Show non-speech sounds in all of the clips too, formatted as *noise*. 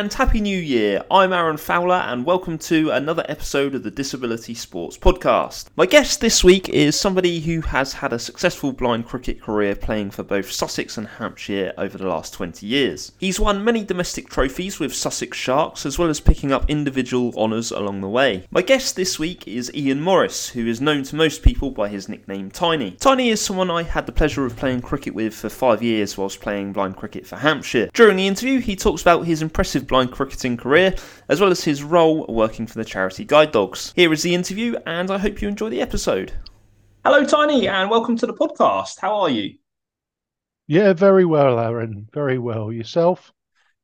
And Happy New Year. I'm Aaron Fowler and welcome to another episode of the Disability Sports Podcast. My guest this week is somebody who has had a successful blind cricket career playing for both Sussex and Hampshire over the last 20 years. He's won many domestic trophies with Sussex Sharks as well as picking up individual honours along the way. My guest this week is Ian Morris, who is known to most people by his nickname Tiny. Tiny is someone I had the pleasure of playing cricket with for five years whilst playing blind cricket for Hampshire. During the interview, he talks about his impressive blind cricketing career, as well as his role working for the charity Guide Dogs. Here is the interview, and I hope you enjoy the episode. Hello, Tiny, and welcome to the podcast. How are you? Yeah, very well, Aaron. Very well. Yourself?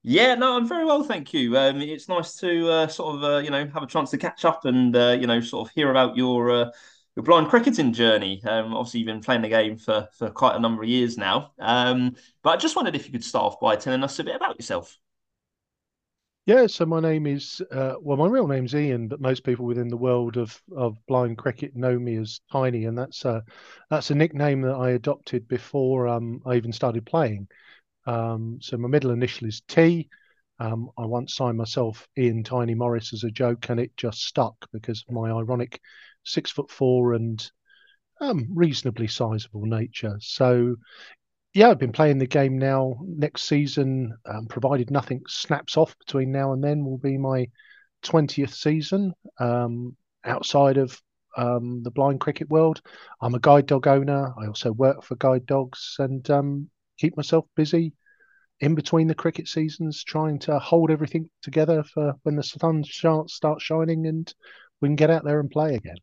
Yeah, no, I'm very well, thank you. Um, it's nice to uh, sort of, uh, you know, have a chance to catch up and, uh, you know, sort of hear about your uh, your blind cricketing journey. Um, obviously, you've been playing the game for for quite a number of years now. Um, but I just wondered if you could start off by telling us a bit about yourself. Yeah, so my name is uh, well, my real name's Ian, but most people within the world of of blind cricket know me as Tiny, and that's a that's a nickname that I adopted before um, I even started playing. Um, so my middle initial is T. Um, I once signed myself Ian Tiny Morris as a joke, and it just stuck because of my ironic six foot four and um, reasonably sizable nature. So yeah, I've been playing the game now. Next season, um, provided nothing snaps off between now and then, will be my 20th season um, outside of um, the blind cricket world. I'm a guide dog owner. I also work for guide dogs and um, keep myself busy in between the cricket seasons, trying to hold everything together for when the sun starts shining and we can get out there and play again.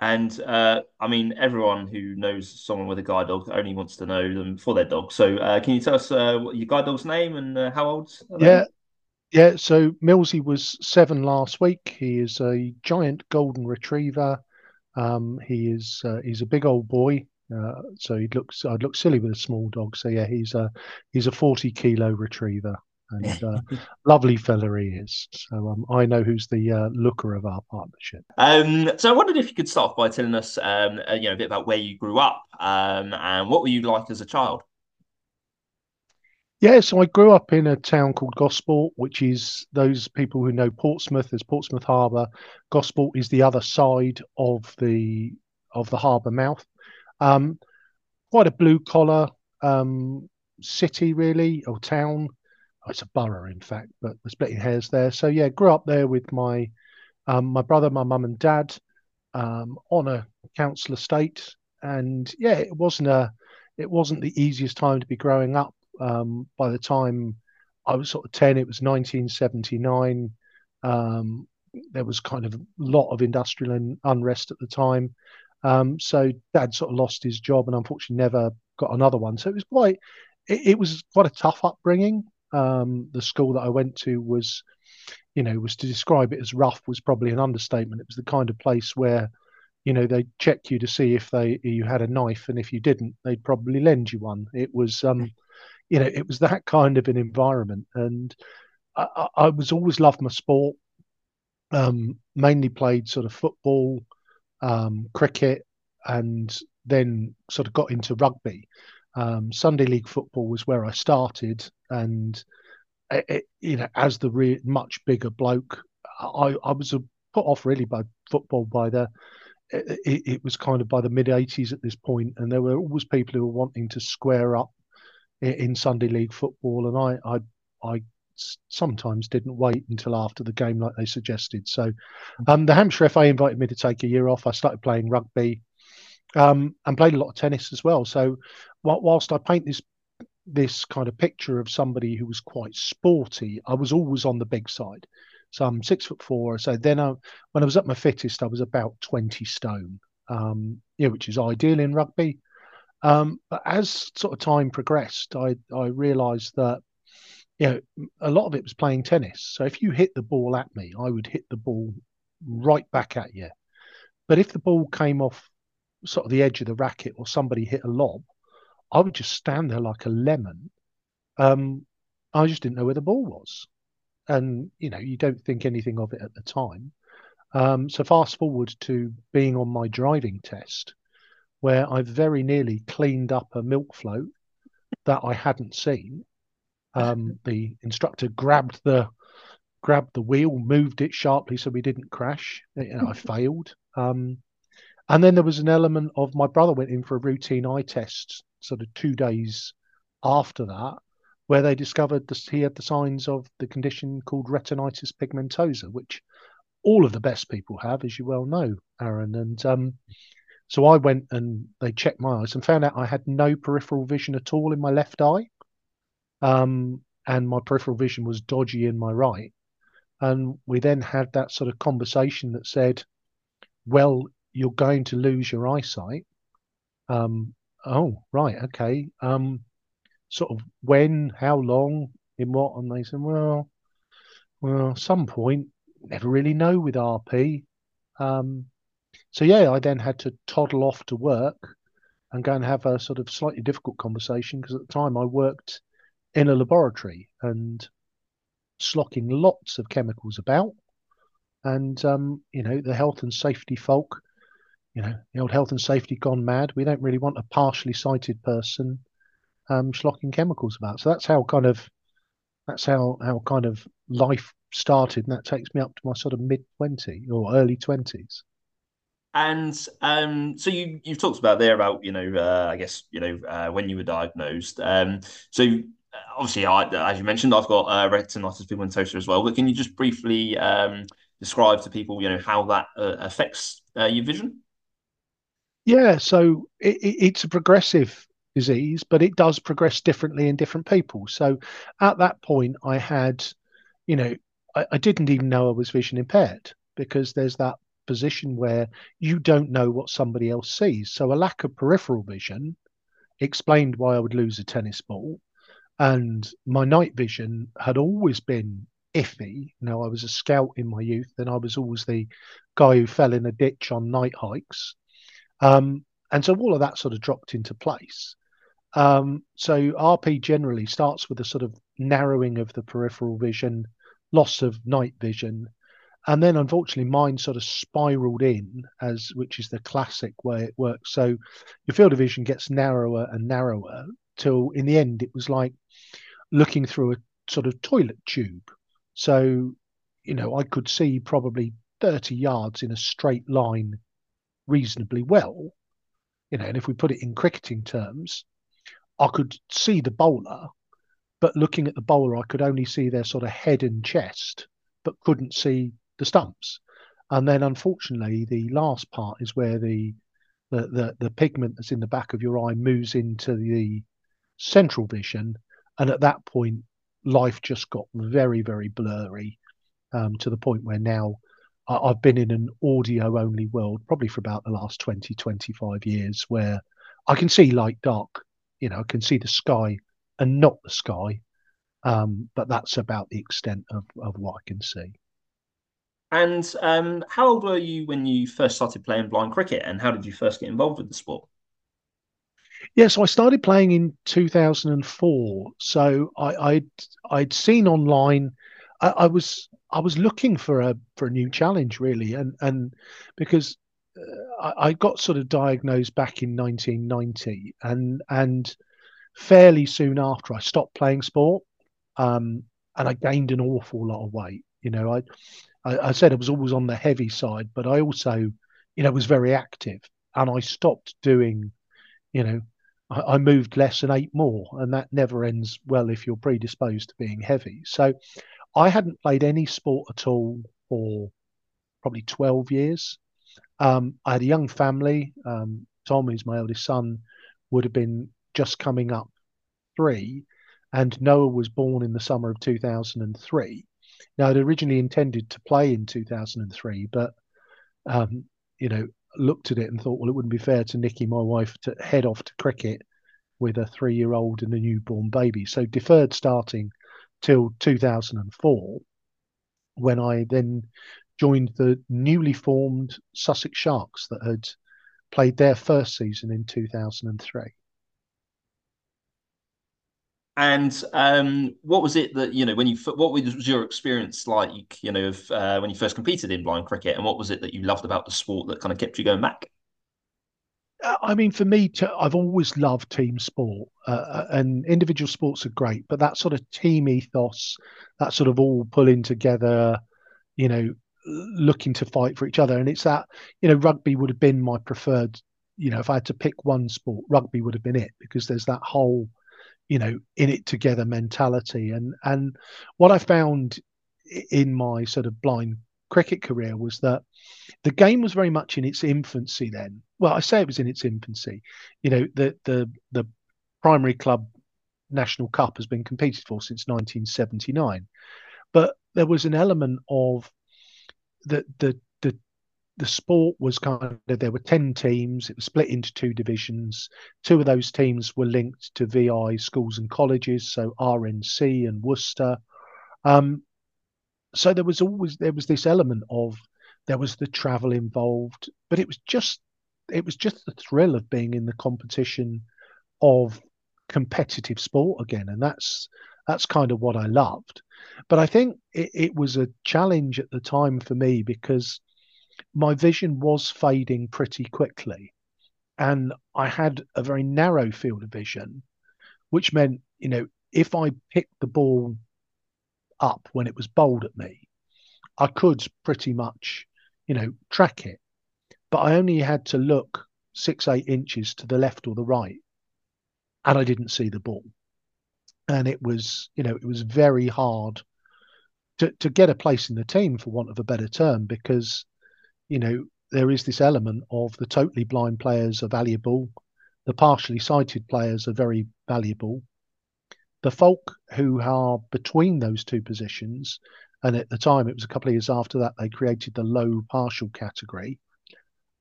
And uh, I mean, everyone who knows someone with a guide dog only wants to know them for their dog. So, uh, can you tell us uh, what your guide dog's name and uh, how old? Yeah, yeah. So Millsy was seven last week. He is a giant golden retriever. Um, he is uh, he's a big old boy. Uh, so he looks I'd look silly with a small dog. So yeah, he's a he's a forty kilo retriever and uh, lovely fella he is. So um, I know who's the uh, looker of our partnership. Um, so I wondered if you could start by telling us, um, uh, you know, a bit about where you grew up um, and what were you like as a child. Yeah, so I grew up in a town called Gosport, which is those people who know Portsmouth. There's Portsmouth Harbour. Gosport is the other side of the of the harbour mouth. Um, quite a blue collar um, city, really, or town it's a borough in fact, but we're splitting hairs there. So yeah, grew up there with my um, my brother, my mum and dad um, on a council estate, and yeah, it wasn't a it wasn't the easiest time to be growing up. Um, by the time I was sort of ten, it was 1979. Um, there was kind of a lot of industrial unrest at the time. Um, so dad sort of lost his job and unfortunately never got another one. So it was quite it, it was quite a tough upbringing um, the school that I went to was, you know, was to describe it as rough was probably an understatement. It was the kind of place where, you know, they check you to see if they you had a knife, and if you didn't, they'd probably lend you one. It was, um, you know, it was that kind of an environment, and I, I was always loved my sport. Um, mainly played sort of football, um, cricket, and then sort of got into rugby. Um, Sunday league football was where I started, and it, it, you know, as the re- much bigger bloke, I, I was put off really by football by the. It, it was kind of by the mid '80s at this point, and there were always people who were wanting to square up in, in Sunday league football, and I, I, I sometimes didn't wait until after the game like they suggested. So, um, the Hampshire FA invited me to take a year off. I started playing rugby um, and played a lot of tennis as well. So whilst I paint this this kind of picture of somebody who was quite sporty, I was always on the big side. So I'm six foot four. So then I, when I was at my fittest, I was about 20 stone, um, yeah, which is ideal in rugby. Um, but as sort of time progressed, I, I realized that, you know, a lot of it was playing tennis. So if you hit the ball at me, I would hit the ball right back at you. But if the ball came off sort of the edge of the racket or somebody hit a lob, I would just stand there like a lemon. Um, I just didn't know where the ball was. And, you know, you don't think anything of it at the time. Um, so fast forward to being on my driving test, where I very nearly cleaned up a milk float that I hadn't seen. Um, *laughs* the instructor grabbed the grabbed the wheel, moved it sharply so we didn't crash. You know, I *laughs* failed. Um, and then there was an element of my brother went in for a routine eye test, sort of two days after that, where they discovered that he had the signs of the condition called retinitis pigmentosa, which all of the best people have, as you well know, Aaron. And um, so I went and they checked my eyes and found out I had no peripheral vision at all in my left eye. Um, and my peripheral vision was dodgy in my right. And we then had that sort of conversation that said, well, you're going to lose your eyesight. Um, oh, right, okay. Um, sort of when, how long, in what? And they said, well, well, some point, never really know with RP. Um, so yeah, I then had to toddle off to work and go and have a sort of slightly difficult conversation because at the time I worked in a laboratory and slocking lots of chemicals about. And, um, you know, the health and safety folk, you know, the old health and safety gone mad. We don't really want a partially sighted person um, slocking chemicals about. So that's how kind of, that's how, how kind of life started. And that takes me up to my sort of mid 20 or early 20s. And um, so you you've talked about there about you know uh, I guess you know uh, when you were diagnosed. Um, so obviously, I, as you mentioned, I've got uh, retinitis pigmentosa as well. But can you just briefly um, describe to people, you know, how that uh, affects uh, your vision? Yeah, so it, it's a progressive disease, but it does progress differently in different people. So at that point, I had, you know, I, I didn't even know I was vision impaired because there's that position where you don't know what somebody else sees. So a lack of peripheral vision explained why I would lose a tennis ball and my night vision had always been iffy. You know, I was a scout in my youth, and I was always the guy who fell in a ditch on night hikes. Um, and so all of that sort of dropped into place. Um, so RP generally starts with a sort of narrowing of the peripheral vision, loss of night vision, and then unfortunately mine sort of spiraled in as which is the classic way it works. So your field of vision gets narrower and narrower till in the end it was like looking through a sort of toilet tube. So, you know, I could see probably 30 yards in a straight line reasonably well. You know, and if we put it in cricketing terms, I could see the bowler, but looking at the bowler, I could only see their sort of head and chest, but couldn't see the stumps. And then, unfortunately, the last part is where the the, the, the pigment that's in the back of your eye moves into the central vision. And at that point, life just got very, very blurry um, to the point where now I, have been in an audio only world probably for about the last 20, 25 years where I can see light dark, you know, I can see the sky and not the sky. Um, but that's about the extent of, of what I can see. And um, how old were you when you first started playing blind cricket, and how did you first get involved with the sport? Yeah, so I started playing in 2004. So I, I'd I'd seen online. I, I, was I was looking for a for a new challenge really, and and because uh, I, I got sort of diagnosed back in 1990, and and fairly soon after I stopped playing sport, um, and I gained an awful lot of weight. You know, I, I I said I was always on the heavy side, but I also, you know, was very active, and I stopped doing you know, I, I moved less and ate more, and that never ends well if you're predisposed to being heavy. So I hadn't played any sport at all for probably 12 years. Um, I had a young family. Um, Tom, who's my eldest son, would have been just coming up three, and Noah was born in the summer of 2003. Now, I'd originally intended to play in 2003, but um, you know, looked at it and thought, well, it wouldn't be fair to Nikki, my wife, to head off to cricket with a three year old and a newborn baby. So deferred starting till 2004, when I then joined the newly formed Sussex Sharks that had played their first season in 2003. And um, what was it that you know when you what was your experience like? You know, of uh, when you first competed in blind cricket, and what was it that you loved about the sport that kind of kept you going back? I mean, for me, to, I've always loved team sport, uh, uh, and individual sports are great, but that sort of team ethos, that sort of all pulling together, you know, looking to fight for each other, and it's that you know, rugby would have been my preferred. You know, if I had to pick one sport, rugby would have been it because there's that whole, you know, in it together mentality, and and what I found in my sort of blind cricket career was that the game was very much in its infancy then. Well, I say it was in its infancy. You know, the the the primary club national cup has been competed for since 1979, but there was an element of the the the the sport was kind of there were 10 teams it was split into two divisions. Two of those teams were linked to vi schools and colleges so rnc and worcester. Um, so there was always there was this element of there was the travel involved, but it was just it was just the thrill of being in the competition of competitive sport again, and that's that's kind of what I loved. But I think it, it was a challenge at the time for me because my vision was fading pretty quickly, and I had a very narrow field of vision, which meant you know if I picked the ball up when it was bowled at me, I could pretty much, you know, track it. But I only had to look six, eight inches to the left or the right, and I didn't see the ball. And it was, you know, it was very hard to, to get a place in the team, for want of a better term, because, you know, there is this element of the totally blind players are valuable, the partially sighted players are very valuable, the folk who are between those two positions, and at the time it was a couple of years after that they created the low partial category.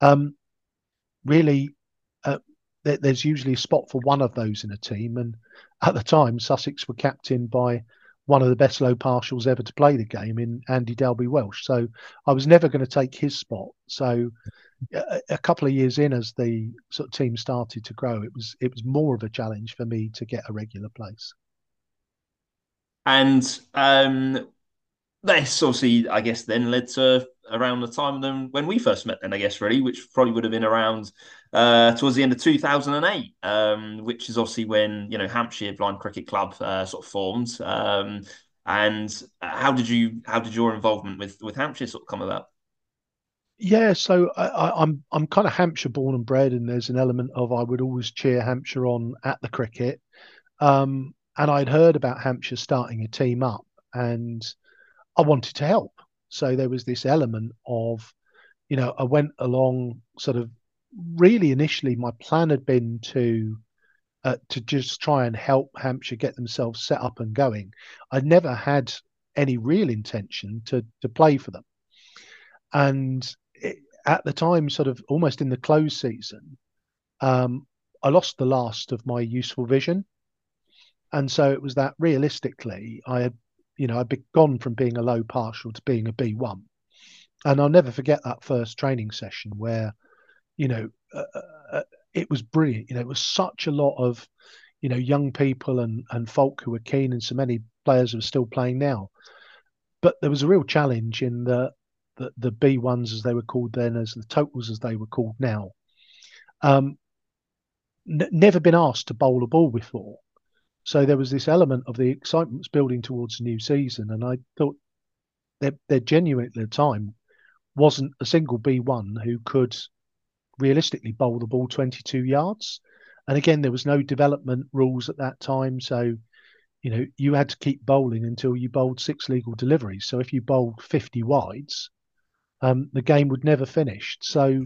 Um, really, uh, th- there's usually a spot for one of those in a team, and at the time Sussex were captained by one of the best low partials ever to play the game in Andy Dalby Welsh. So I was never going to take his spot. So a, a, couple of years in, as the sort of team started to grow, it was it was more of a challenge for me to get a regular place. And um, this obviously, I guess, then led to around the time then when we first met. Then I guess really, which probably would have been around uh, towards the end of 2008, um, which is obviously when you know Hampshire Blind Cricket Club uh, sort of formed. Um, and how did you how did your involvement with with Hampshire sort of come about? Yeah, so I, am I'm, I'm kind of Hampshire born and bred, and there's an element of I would always cheer Hampshire on at the cricket. Um, and I'd heard about Hampshire starting a team up, and I wanted to help. So there was this element of, you know, I went along sort of really initially my plan had been to uh, to just try and help Hampshire get themselves set up and going. I'd never had any real intention to to play for them, and it, at the time, sort of almost in the close season, um, I lost the last of my useful vision and so it was that realistically, I had, you know, I'd be gone from being a low partial to being a B1. And I'll never forget that first training session where, you know, uh, uh, uh, it was brilliant. You know, it was such a lot of, you know, young people and, and folk who were keen and so many players who are still playing now. But there was a real challenge in the, the, the B1s as they were called then, as the totals as they were called now. Um, n- never been asked to bowl a ball before. So there was this element of the excitement building towards a new season, and I thought there, there genuinely at the time wasn't a single B1 who could realistically bowl the ball 22 yards. And again, there was no development rules at that time, so you know you had to keep bowling until you bowled six legal deliveries. So if you bowled 50 wides, um, the game would never finish. So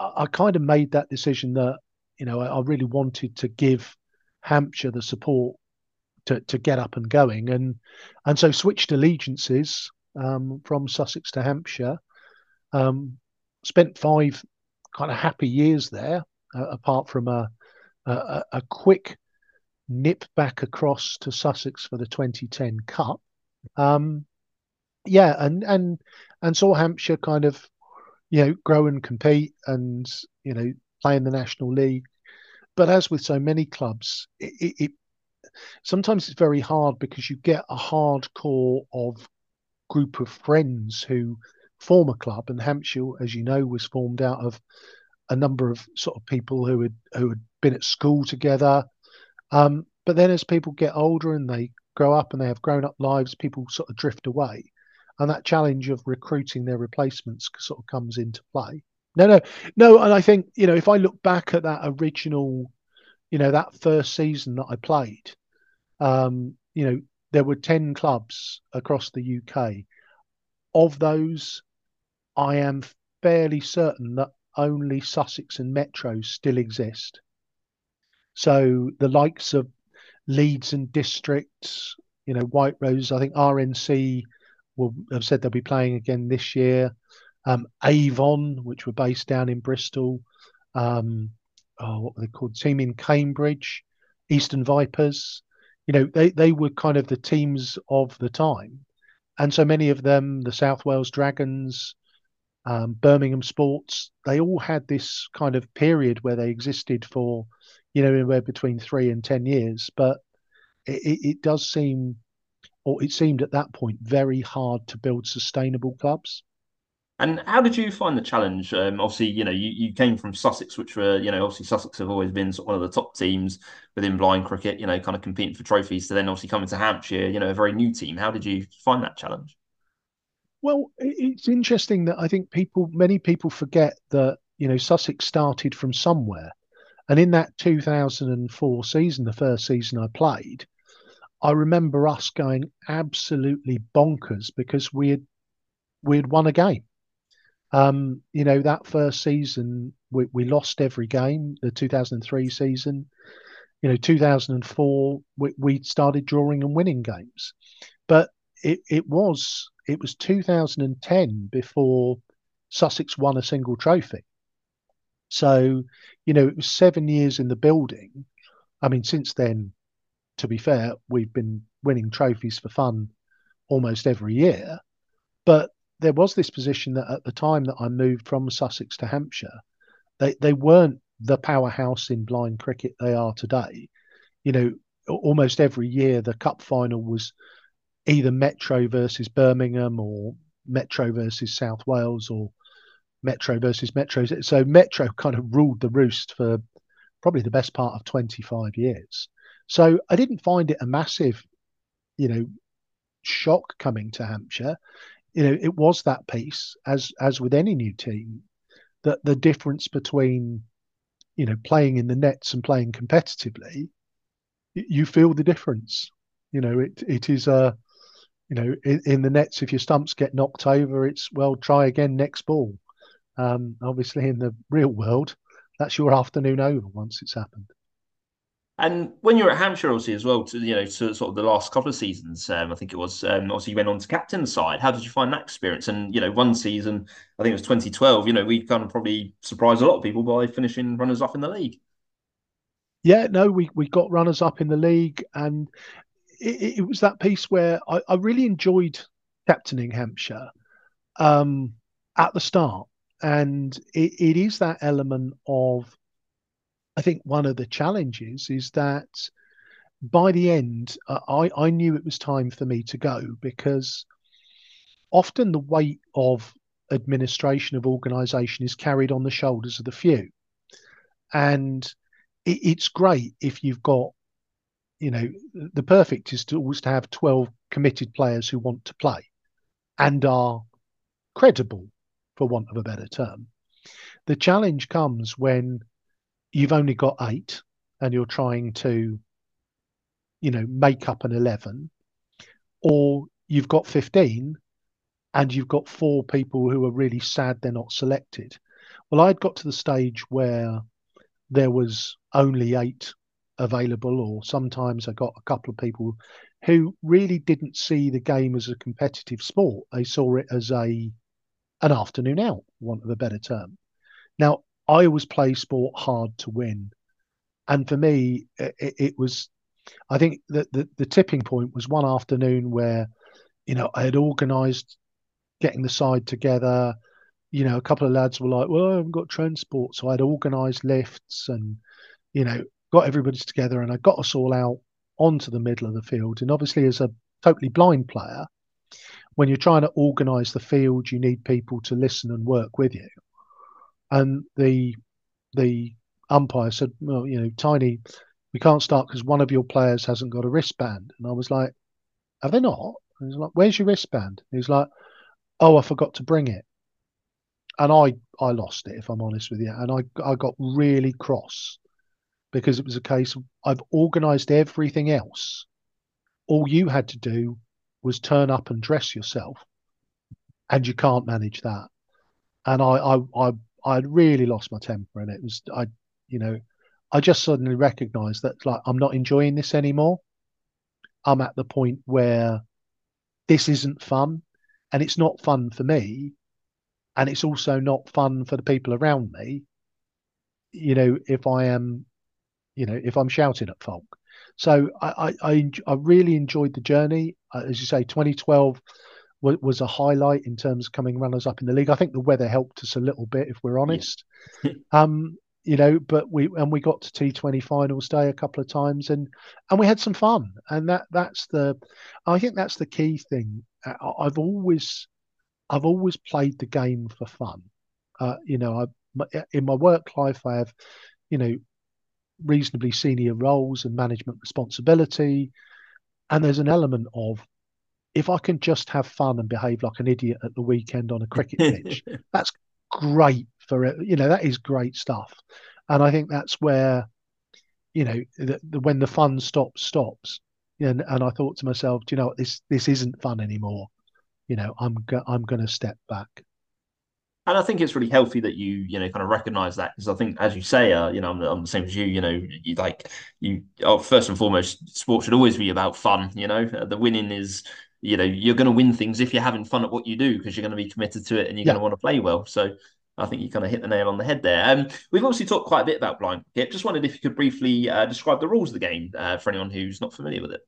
I, I, kind of made that decision that you know I, I really wanted to give Hampshire the support to, to get up and going, and and so switched allegiances um, from Sussex to Hampshire. Um, spent five kind of happy years there, uh, apart from a, a, a quick nip back across to Sussex for the 2010 Cup. Um, yeah, and and and saw Hampshire kind of you know grow and compete, and you know play in the National League but as with so many clubs, it, it, sometimes it's very hard because you get a hardcore of group of friends who form a club, and Hampshire, as you know, was formed out of a number of sort of people who had who had been at school together. Um, but then as people get older and they grow up and they have grown up lives, people sort of drift away. And that challenge of recruiting their replacements sort of comes into play. No, no, no. And I think, you know, if I look back at that original, you know, that first season that I played, um, you know, there were 10 clubs across the UK. Of those, I am fairly certain that only Sussex and Metro still exist. So the likes of Leeds and Districts, you know, White Rose, I think RNC will have said they'll be playing again this year. Um, Avon, which were based down in Bristol. Um, oh, what were they called? Team in Cambridge, Eastern Vipers. You know, they, they were kind of the teams of the time. And so many of them, the South Wales Dragons, um, Birmingham Sports, they all had this kind of period where they existed for, you know, anywhere between three and 10 years. But it, it does seem, or it seemed at that point, very hard to build sustainable clubs. And how did you find the challenge? Um, obviously, you know, you, you came from Sussex, which were, you know, obviously Sussex have always been sort of one of the top teams within blind cricket, you know, kind of competing for trophies. To then obviously coming to Hampshire, you know, a very new team. How did you find that challenge? Well, it's interesting that I think people, many people forget that, you know, Sussex started from somewhere. And in that 2004 season, the first season I played, I remember us going absolutely bonkers because we had we had won a game. Um, you know, that first season we, we lost every game. The 2003 season, you know, 2004 we, we started drawing and winning games, but it, it was it was 2010 before Sussex won a single trophy. So, you know, it was seven years in the building. I mean, since then, to be fair, we've been winning trophies for fun almost every year. But there was this position that at the time that I moved from Sussex to Hampshire, they, they weren't the powerhouse in blind cricket they are today. You know, almost every year the cup final was either Metro versus Birmingham or Metro versus South Wales or Metro versus Metro. So Metro kind of ruled the roost for probably the best part of 25 years. So I didn't find it a massive, you know, shock coming to Hampshire. You know, it was that piece, as as with any new team, that the difference between, you know, playing in the nets and playing competitively, you feel the difference. You know, it it is a you know, in, in, the nets, if your stumps get knocked over, it's well, try again next ball. Um, obviously, in the real world, that's your afternoon over once it's happened. And when you're at Hampshire, obviously, as well, to you know, to sort of the last couple of seasons, um, I think it was. Um, obviously, you went on to captain side. How did you find that experience? And you know, one season, I think it was 2012. You know, we kind of probably surprised a lot of people by finishing runners up in the league. Yeah, no, we we got runners up in the league, and it, it was that piece where I, I really enjoyed captaining Hampshire um, at the start, and it, it is that element of. I think one of the challenges is that by the end, uh, I, I knew it was time for me to go because often the weight of administration of organization is carried on the shoulders of the few. And it, it's great if you've got you know, the perfect is to always to have 12 committed players who want to play and are credible, for want of a better term. The challenge comes when you've only got eight and you're trying to, you know, make up an 11, or you've got 15 and you've got four people who are really sad they're not selected. Well, I'd got to the stage where there was only eight available, or sometimes I got a couple of people who really didn't see the game as a competitive sport. They saw it as a an afternoon out, want of a better term. Now, I always play sport hard to win, and for me, it, it was. I think that the, the tipping point was one afternoon where, you know, I had organised getting the side together. You know, a couple of lads were like, "Well, I haven't got transport," so I'd organised lifts and, you know, got everybody together and I got us all out onto the middle of the field. And obviously, as a totally blind player, when you're trying to organise the field, you need people to listen and work with you. And the the umpire said, "Well, you know, Tiny, we can't start because one of your players hasn't got a wristband." And I was like, "Have they not?" And he's like, "Where's your wristband?" He's like, "Oh, I forgot to bring it." And I I lost it, if I'm honest with you, and I I got really cross because it was a case of I've organised everything else. All you had to do was turn up and dress yourself, and you can't manage that. And I I I I really lost my temper, and it was I you know I just suddenly recognised that like I'm not enjoying this anymore. I'm at the point where this isn't fun, and it's not fun for me, and it's also not fun for the people around me. You know, if I am, you know, if I'm shouting at folk. So I I, I, I really enjoyed the journey. Uh, as you say, 2012 was, was a highlight in terms of coming runners up in the league. I think the weather helped us a little bit, if we're honest. Yeah. *laughs* um, you know, but we and we got to T20 finals day a couple of times, and and we had some fun, and that that's the, I think that's the key thing. I've always, I've always played the game for fun. Uh, you know, I in my work life, I have, you know, reasonably senior roles and management responsibility, and there's an element of if I can just have fun and behave like an idiot at the weekend on a cricket pitch, *laughs* that's great for it. You know, that is great stuff. And I think that's where, you know, the, the, when the fun stops, stops. And, and I thought to myself, do you know what, this this isn't fun anymore. You know, I'm go- I'm going to step back. And I think it's really healthy that you, you know, kind of recognize that because I think, as you say, uh, you know, I'm, I'm, the same as you. You know, you like you. Oh, first and foremost, sport should always be about fun. You know, the winning is you know you're going to win things if you're having fun at what you do because you're going to be committed to it and you're yeah. going to want to play well so I think you kind of hit the nail on the head there. Um, we've obviously talked quite a bit about blind cricket. Just wondered if you could briefly uh, describe the rules of the game uh, for anyone who's not familiar with it.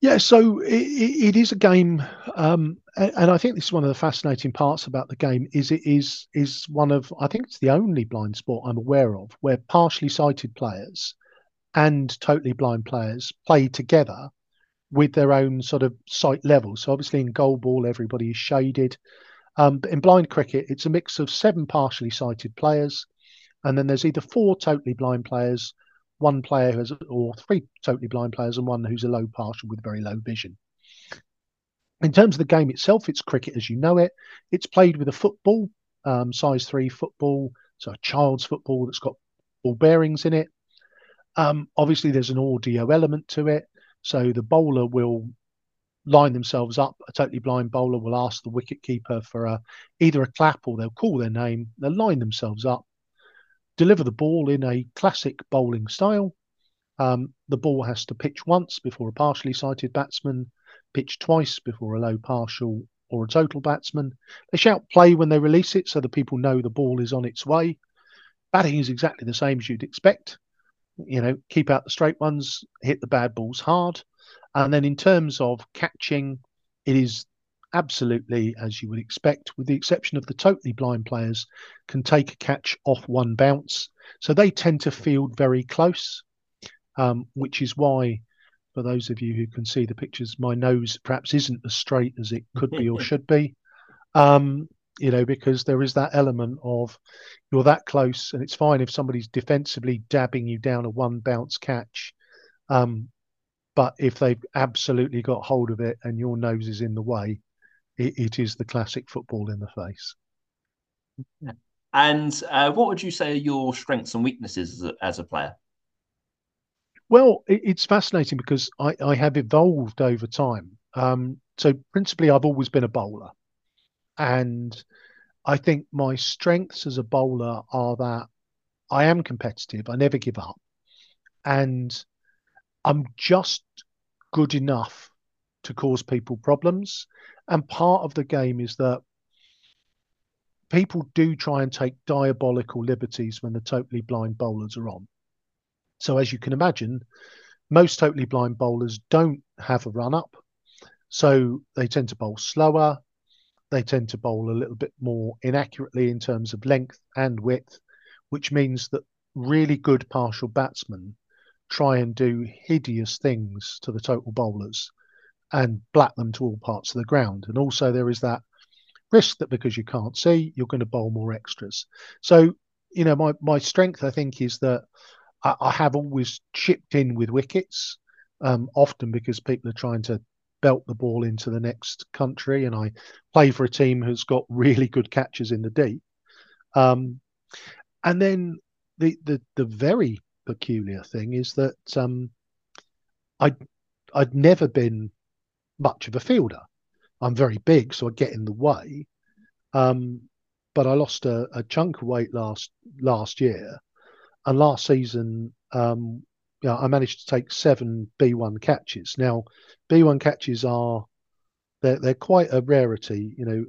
Yeah, so it, it is a game, um, and I think this is one of the fascinating parts about the game. Is it is is one of I think it's the only blind sport I'm aware of where partially sighted players and totally blind players play together with their own sort of sight level. So obviously in goal ball, everybody is shaded. Um, but in blind cricket, it's a mix of seven partially sighted players, and then there's either four totally blind players, one player who has, or three totally blind players, and one who's a low partial with very low vision. In terms of the game itself, it's cricket as you know it. It's played with a football, um, size three football, so a child's football that's got ball bearings in it. Um, obviously, there's an audio element to it. So the bowler will line themselves up. A totally blind bowler will ask the wicket keeper for a, either a clap or they'll call their name. They'll line themselves up, deliver the ball in a classic bowling style. Um, the ball has to pitch once before a partially sighted batsman, pitch twice before a low partial or a total batsman. They shout play when they release it so the people know the ball is on its way. Batting is exactly the same as you'd expect you know, keep out the straight ones, hit the bad balls hard. And then in terms of catching, it is absolutely as you would expect, with the exception of the totally blind players, can take a catch off one bounce. So they tend to field very close, um, which is why, for those of you who can see the pictures, my nose perhaps isn't as straight as it could be or *laughs* should be. Um, you know, because there is that element of you're that close, and it's fine if somebody's defensively dabbing you down a one bounce catch. Um, but if they've absolutely got hold of it and your nose is in the way, it, it is the classic football in the face. And uh, what would you say are your strengths and weaknesses as a, as a player? Well, it, it's fascinating because I, I, have evolved over time. Um, so principally, I've always been a bowler. And I think my strengths as a bowler are that I am competitive, I never give up, and I'm just good enough to cause people problems. And part of the game is that people do try and take diabolical liberties when the totally blind bowlers are on. So, as you can imagine, most totally blind bowlers don't have a run up. So they tend to bowl slower they tend to bowl a little bit more inaccurately in terms of length and width, which means that really good partial batsmen try and do hideous things to the total bowlers and black them to all parts of the ground. And also, there is that risk that because you can't see, you're going to bowl more extras. So, you know, my my strength I think is that I, I have always chipped in with wickets, um, often because people are trying to belt the ball into the next country, and I play for a team who's got really good catches in the deep. Um, and then the the the very peculiar thing is that um, I I'd never been much of a fielder. I'm very big, so I get in the way. Um, but I lost a, a, chunk of weight last last year, and last season, um, yeah, I managed to take seven B1 catches. Now, B1 catches are they're they're quite a rarity. You know,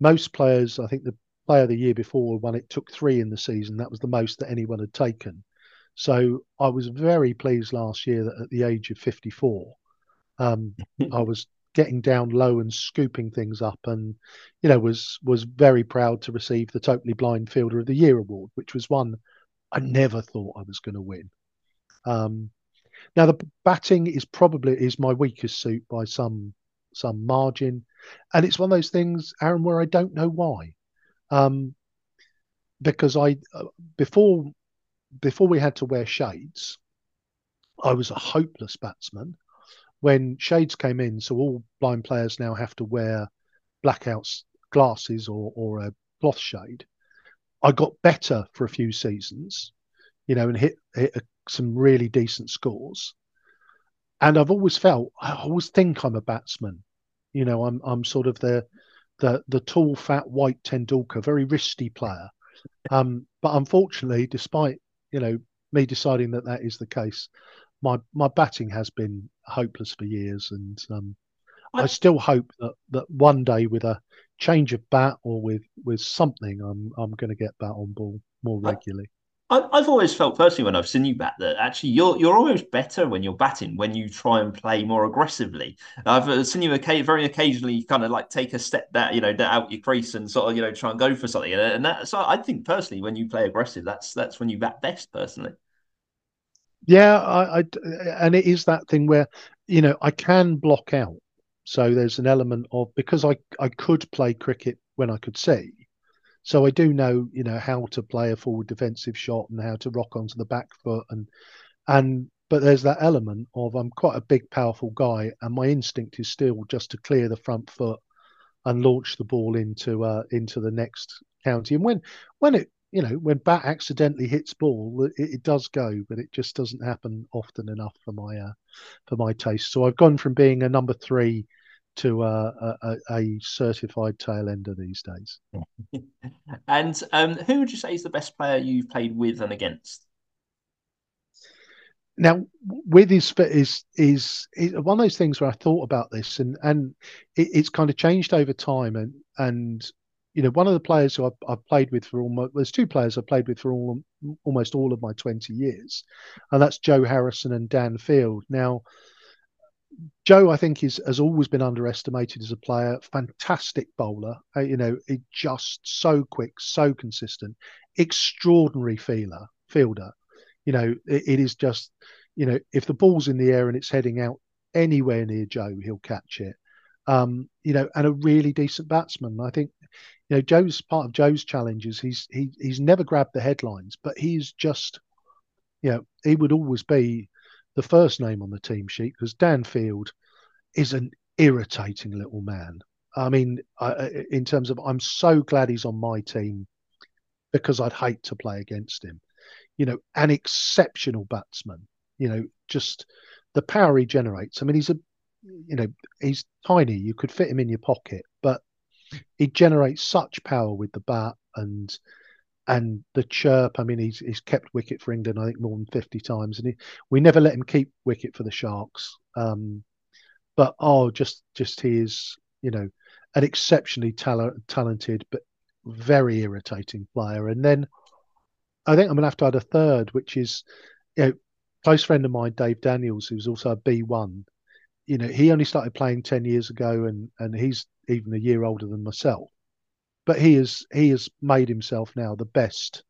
most players, I think the player the year before when it took three in the season, that was the most that anyone had taken. So I was very pleased last year that at the age of 54, um, *laughs* I was getting down low and scooping things up, and you know was was very proud to receive the Totally Blind Fielder of the Year award, which was one I never thought I was going to win. Um, now the batting is probably is my weakest suit by some some margin, and it's one of those things, Aaron, where I don't know why. Um, because I uh, before before we had to wear shades, I was a hopeless batsman when shades came in, so all blind players now have to wear blackouts glasses or, or a cloth shade. I got better for a few seasons, you know, and hit, hit some really decent scores. And I've always felt, I always think I'm a batsman. You know, I'm I'm sort of the the the tall, fat, white Tendulkar, very wristy player. Um, but unfortunately, despite you know me deciding that that is the case, my my batting has been hopeless for years, and um, I, I, still hope that that one day with a change of bat or with with something, I'm I'm going to get bat on ball more regularly. I've always felt personally when I've seen you bat that actually you're you're almost better when you're batting when you try and play more aggressively. I've uh, seen you very occasionally kind of like take a step that you know out your crease and sort of you know try and go for something. And that so I think personally when you play aggressive, that's that's when you bat best personally. Yeah, I, I, and it is that thing where you know I can block out. So there's an element of because I I could play cricket when I could see, so I do know you know how to play a forward defensive shot and how to rock onto the back foot and and but there's that element of I'm quite a big powerful guy and my instinct is still just to clear the front foot and launch the ball into uh, into the next county. And when when it you know, when bat accidentally hits ball, it, it, does go, but it just doesn't happen often enough for my uh, for my taste. So I've gone from being a number three to uh, a, a, certified tail ender these days. *laughs* and um, who would you say is the best player you've played with and against? Now, with his is, is is one of those things where I thought about this, and and it, it's kind of changed over time, and and you know, one of the players who I've, I've, played with for almost there's two players I've played with for all, almost all of my 20 years, and that's Joe Harrison and Dan Field. Now, Joe, I think, is has always been underestimated as a player. Fantastic bowler, uh, you know, it just so quick, so consistent, extraordinary feeler, fielder. You know, it, it is just, you know, if the ball's in the air and it's heading out anywhere near Joe, he'll catch it. Um, you know, and a really decent batsman. I think you know, Joe's part of Joe's challenges. He's he he's never grabbed the headlines, but he's just, you know, he would always be the first name on the team sheet because Dan Field is an irritating little man. I mean, I, in terms of, I'm so glad he's on my team because I'd hate to play against him. You know, an exceptional batsman. You know, just the power he generates. I mean, he's a, you know, he's tiny. You could fit him in your pocket, but he generates such power with the bat and and the chirp. I mean, he's he's kept wicket for England, I think, more than fifty times, and he, we never let him keep wicket for the Sharks. Um, but oh, just just he is, you know, an exceptionally tal- talented but very irritating player. And then I think I'm going to have to add a third, which is, you know, close friend of mine, Dave Daniels, who's also a B1. You know, he only started playing ten years ago, and and he's even a year older than myself. But he has he has made himself now the best,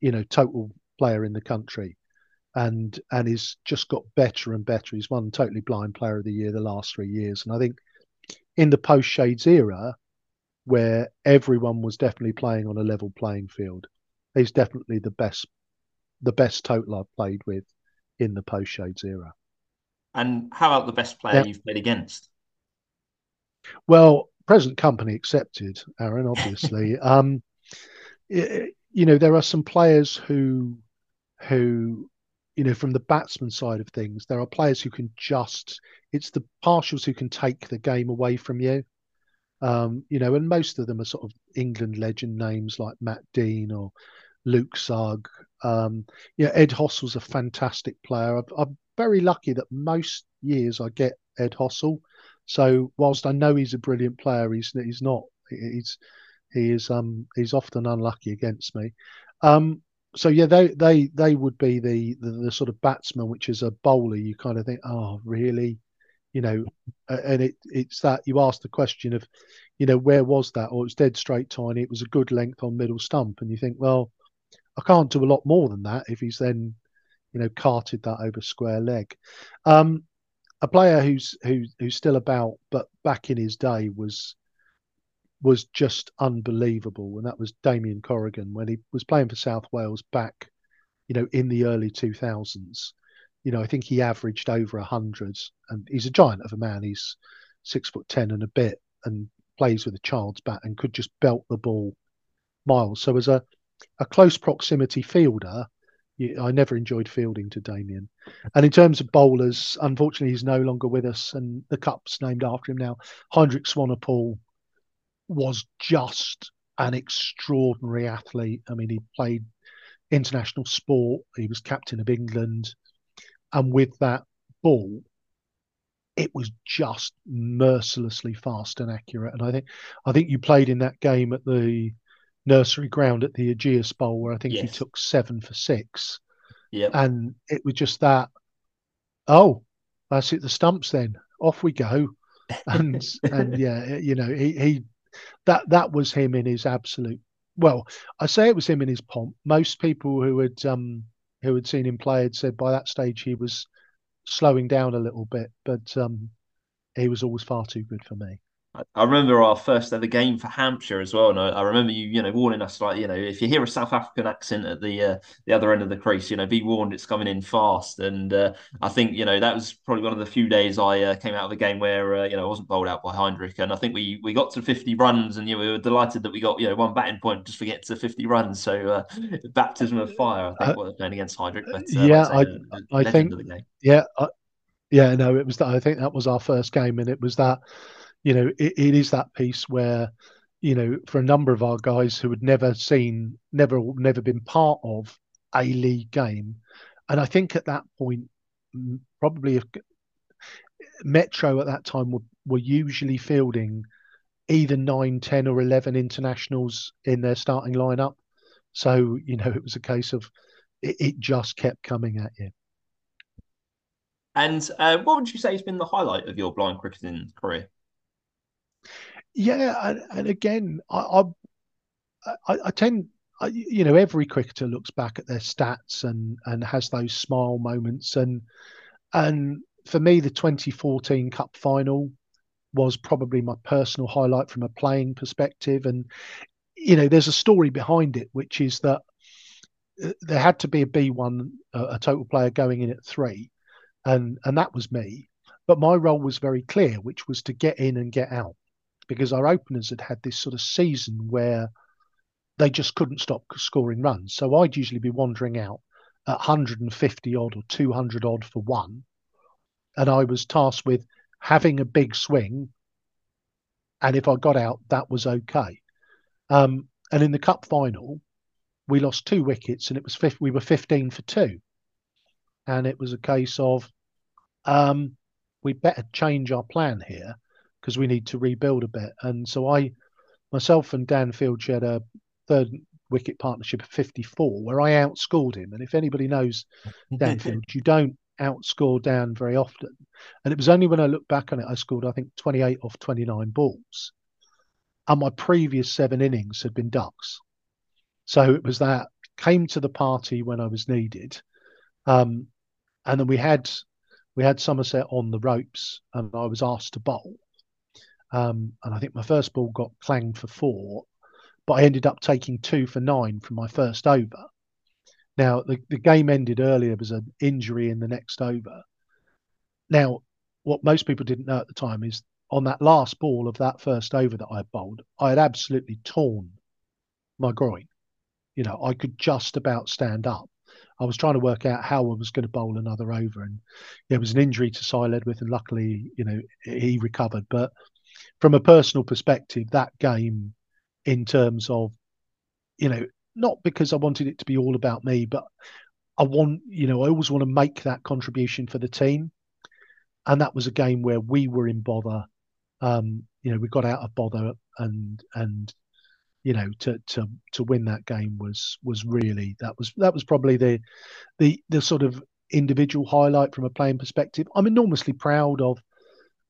you know, total player in the country, and and he's just got better and better. He's won totally blind player of the year the last three years, and I think in the post Shades era, where everyone was definitely playing on a level playing field, he's definitely the best the best total I've played with in the post Shades era. And how about the best player yeah. you've played against? Well, present company accepted, Aaron. Obviously, *laughs* um, you know there are some players who who you know from the batsman side of things there are players who can just it's the partials who can take the game away from you. Um, you know and most of them are sort of england legend names like matt dean or luke sugg. Um, yeah ed Hossell's a fantastic player. I'm, I'm very lucky that most years i get ed hossell so whilst i know he's a brilliant player he's he's not he's he is um he's often unlucky against me um so yeah, they they they would be the, the, the sort of batsman, which is a bowler. You kind of think, oh, really, you know, and it it's that you ask the question of, you know, where was that? Or it's dead straight tiny. It was a good length on middle stump, and you think, well, I can't do a lot more than that if he's then, you know, carted that over square leg. Um, a player who's who, who's still about, but back in his day was was just unbelievable, and that was Damien Corrigan when he was playing for South Wales back, you know, in the early 2000s. You know, I think he averaged over a hundred, and he's a giant of a man. He's six foot ten and a bit, and plays with a child's bat and could just belt the ball miles. So as a a close proximity fielder, I never enjoyed fielding to Damien. And in terms of bowlers, unfortunately, he's no longer with us, and the cup's named after him now. Heinrich Swanepoel was just an extraordinary athlete. I mean, he played international sport, he was captain of England, and with that ball, it was just mercilessly fast and accurate. And I think I think you played in that game at the nursery ground at the Ageas Bowl where I think yes. he took seven for six. Yeah. And it was just that, oh, that's it, the stumps then. Off we go. *laughs* And and yeah, you know, he he that that was him in his absolute. Well, I say it was him in his pomp. Most people who had um, who had seen him play had said by that stage he was slowing down a little bit, but um, he was always far too good for me. I remember our first ever game for Hampshire as well, and I, I, remember you, you know, warning us like, you know, if you hear a South African accent at the uh, the other end of the crease, you know, be warned, it's coming in fast. And uh, I think, you know, that was probably one of the few days I uh, came out of a game where, uh, you know, I wasn't bowled out by Hendrik, and I think we we got to 50 runs, and you know, we were delighted that we got, you know, one batting point just to get to 50 runs. So uh, baptism of fire, I think, uh, what they're playing against Hendrik. But yeah, like I, I, I think, yeah, yeah, no, it was. That, I think that was our first game, and it was that you know, it, it is that piece where, you know, for a number of our guys who had never seen, never, never been part of a league game, and I think at that point, probably if Metro at that time were, were usually fielding either 9, 10, or 11 internationals in their starting lineup. So, you know, it was a case of it, it just kept coming at you. And uh, what would you say has been the highlight of your blind cricketing career? Yeah, and, and again, I, I, I tend, you know, every cricketer looks back at their stats and and has those smile moments, and and for me, the 2014 Cup final was probably my personal highlight from a playing perspective, and you know, there's a story behind it, which is that uh, there had to be a B1, a total player going in at three, and and that was me. But my role was very clear, which was to get in and get out because our openers had had this sort of season where they just couldn't stop scoring runs. So I'd usually be wandering out at 150 odd or 200 odd for one. And I was tasked with having a big swing. And if I got out, that was okay. Um, and in the cup final, we lost two wickets and it was we were 15 for two. And it was a case of um, we better change our plan here because we need to rebuild a bit. And so I, myself and Dan Field shared a third wicket partnership of 54 where I outscored him. And if anybody knows Dan *laughs* Field, you don't outscore Dan very often. And it was only when I look back on it, I scored, I think, 28 off 29 balls. And my previous seven innings had been ducks. So it was that came to the party when I was needed. Um, and then we had we had Somerset on the ropes and I was asked to bowl. Um, and I think my first ball got clanged for four, but I ended up taking two for nine from my first over. Now the, the game ended earlier. Was an injury in the next over. Now, what most people didn't know at the time is on that last ball of that first over that I bowled, I had absolutely torn my groin. You know, I could just about stand up. I was trying to work out how I was going to bowl another over, and there was an injury to Si Ledwith, and luckily, you know, he recovered. But from a personal perspective, that game, in terms of, you know, not because I wanted it to be all about me, but I want, you know, I always want to make that contribution for the team. And that was a game where we were in bother. Um, you know, we got out of bother and and you know to to to win that game was was really that was that was probably the the the sort of individual highlight from a playing perspective. I'm enormously proud of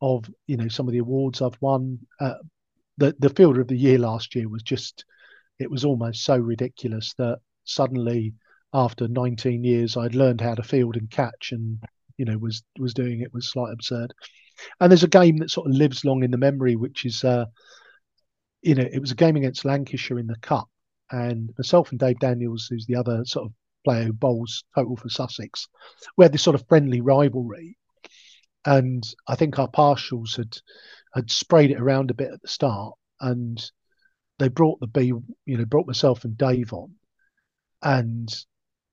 of you know some of the awards I've won. Uh, the the fielder of the year last year was just it was almost so ridiculous that suddenly after 19 years I'd learned how to field and catch and you know was was doing it was slightly absurd. And there's a game that sort of lives long in the memory, which is uh, you know, it was a game against Lancashire in the Cup, and myself and Dave Daniels, who's the other sort of player who bowls total for Sussex, we had this sort of friendly rivalry. And I think our partials had had sprayed it around a bit at the start, and they brought the B, you know, brought myself and Dave on, and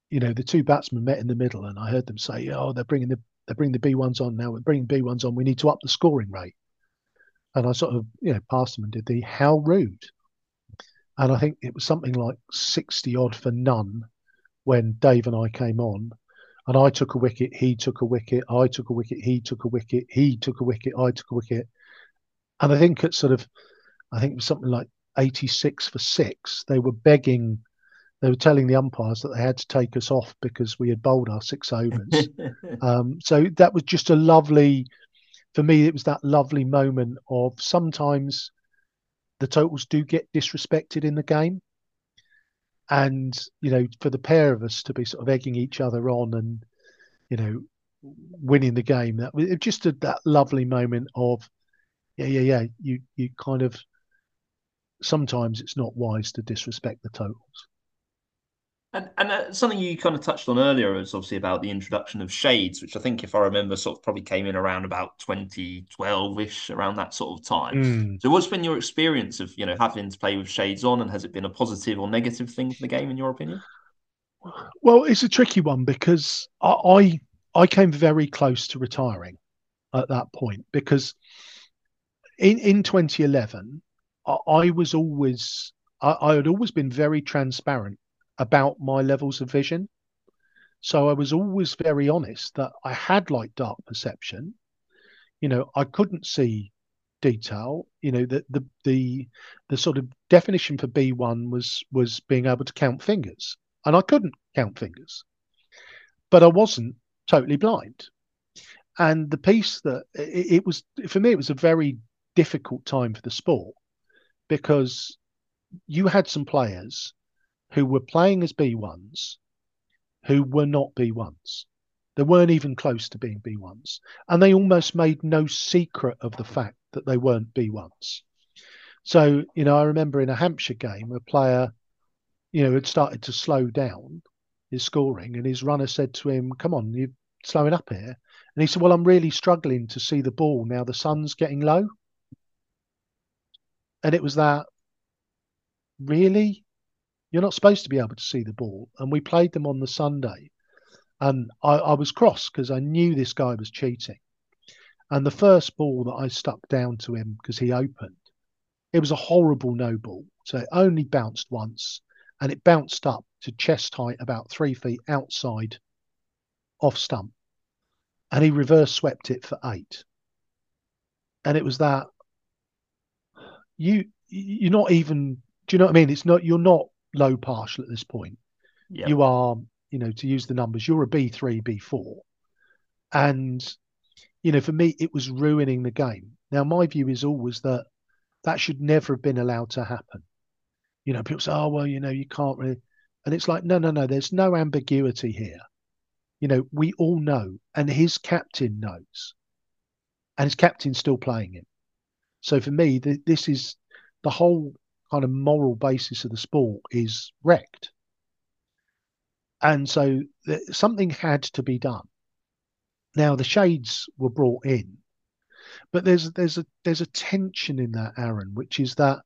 you know, the two batsmen met in the middle, and I heard them say, "Oh, they're bringing the they're bringing the B ones on now. We're bringing B ones on. We need to up the scoring rate." And I sort of, you know, passed them and did the how rude. And I think it was something like 60 odd for none when Dave and I came on. And I took a wicket, he took a wicket, I took a wicket, he took a wicket, he took a wicket, I took a wicket. And I think it's sort of, I think it was something like 86 for six. They were begging, they were telling the umpires that they had to take us off because we had bowled our six overs. *laughs* um, so that was just a lovely, for me, it was that lovely moment of sometimes the totals do get disrespected in the game. And, you know, for the pair of us to be sort of egging each other on and, you know, winning the game, that was just that lovely moment of, yeah, yeah, yeah. You, you kind of, sometimes it's not wise to disrespect the totals. And, and uh, something you kind of touched on earlier was obviously about the introduction of shades, which I think, if I remember, sort of probably came in around about 2012 ish, around that sort of time. Mm. So, what's been your experience of you know having to play with shades on, and has it been a positive or negative thing for the game, in your opinion? Well, it's a tricky one because I I came very close to retiring at that point because in in 2011 I, I was always I, I had always been very transparent about my levels of vision. So I was always very honest that I had like dark perception. You know, I couldn't see detail. You know, the the the the sort of definition for B1 was was being able to count fingers. And I couldn't count fingers. But I wasn't totally blind. And the piece that it, it was for me, it was a very difficult time for the sport because you had some players who were playing as B1s who were not B1s. They weren't even close to being B1s. And they almost made no secret of the fact that they weren't B1s. So, you know, I remember in a Hampshire game, a player, you know, had started to slow down his scoring, and his runner said to him, Come on, you're slowing up here. And he said, Well, I'm really struggling to see the ball now the sun's getting low. And it was that, really? You're not supposed to be able to see the ball. And we played them on the Sunday. And I, I was cross because I knew this guy was cheating. And the first ball that I stuck down to him because he opened, it was a horrible no ball. So it only bounced once and it bounced up to chest height about three feet outside off stump. And he reverse swept it for eight. And it was that you you're not even do you know what I mean? It's not you're not low partial at this point. Yep. You are, you know, to use the numbers, you're a B3, B4. And, you know, for me, it was ruining the game. Now, my view is always that that should never have been allowed to happen. You know, people say, oh, well, you know, you can't really. And it's like, no, no, no, there's no ambiguity here. You know, we all know, and his captain knows, and his captain's still playing him. So for me, the, this is the whole kind of moral basis of the sport is wrecked. And so th- something had to be done. Now the shades were brought in, but there's there's a there's a tension in that, Aaron, which is that,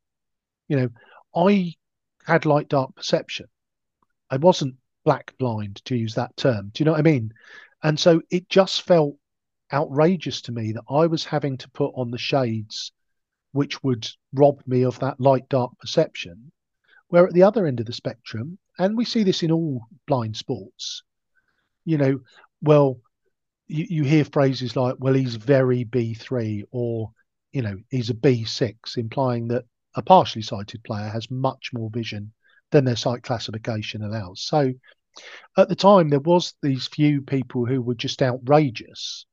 you know, I had light dark perception. I wasn't black blind to use that term. Do you know what I mean? And so it just felt outrageous to me that I was having to put on the shades which would rob me of that light dark perception. Where at the other end of the spectrum, and we see this in all blind sports, you know, well, you, you hear phrases like, well, he's very B3 or, you know, he's a B6, implying that a partially sighted player has much more vision than their sight classification allows. So at the time, there was these few people who were just outrageous,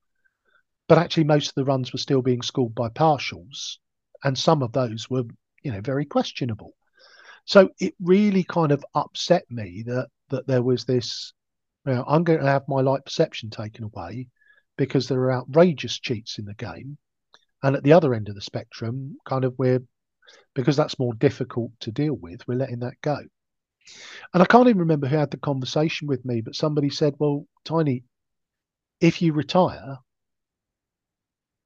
but actually most of the runs were still being scored by partials and some of those were, you know, very questionable. So it really kind of upset me that that there was this. You know, I'm going to have my light perception taken away because there are outrageous cheats in the game, and at the other end of the spectrum, kind of we're because that's more difficult to deal with, we're letting that go. And I can't even remember who had the conversation with me, but somebody said, "Well, Tiny, if you retire,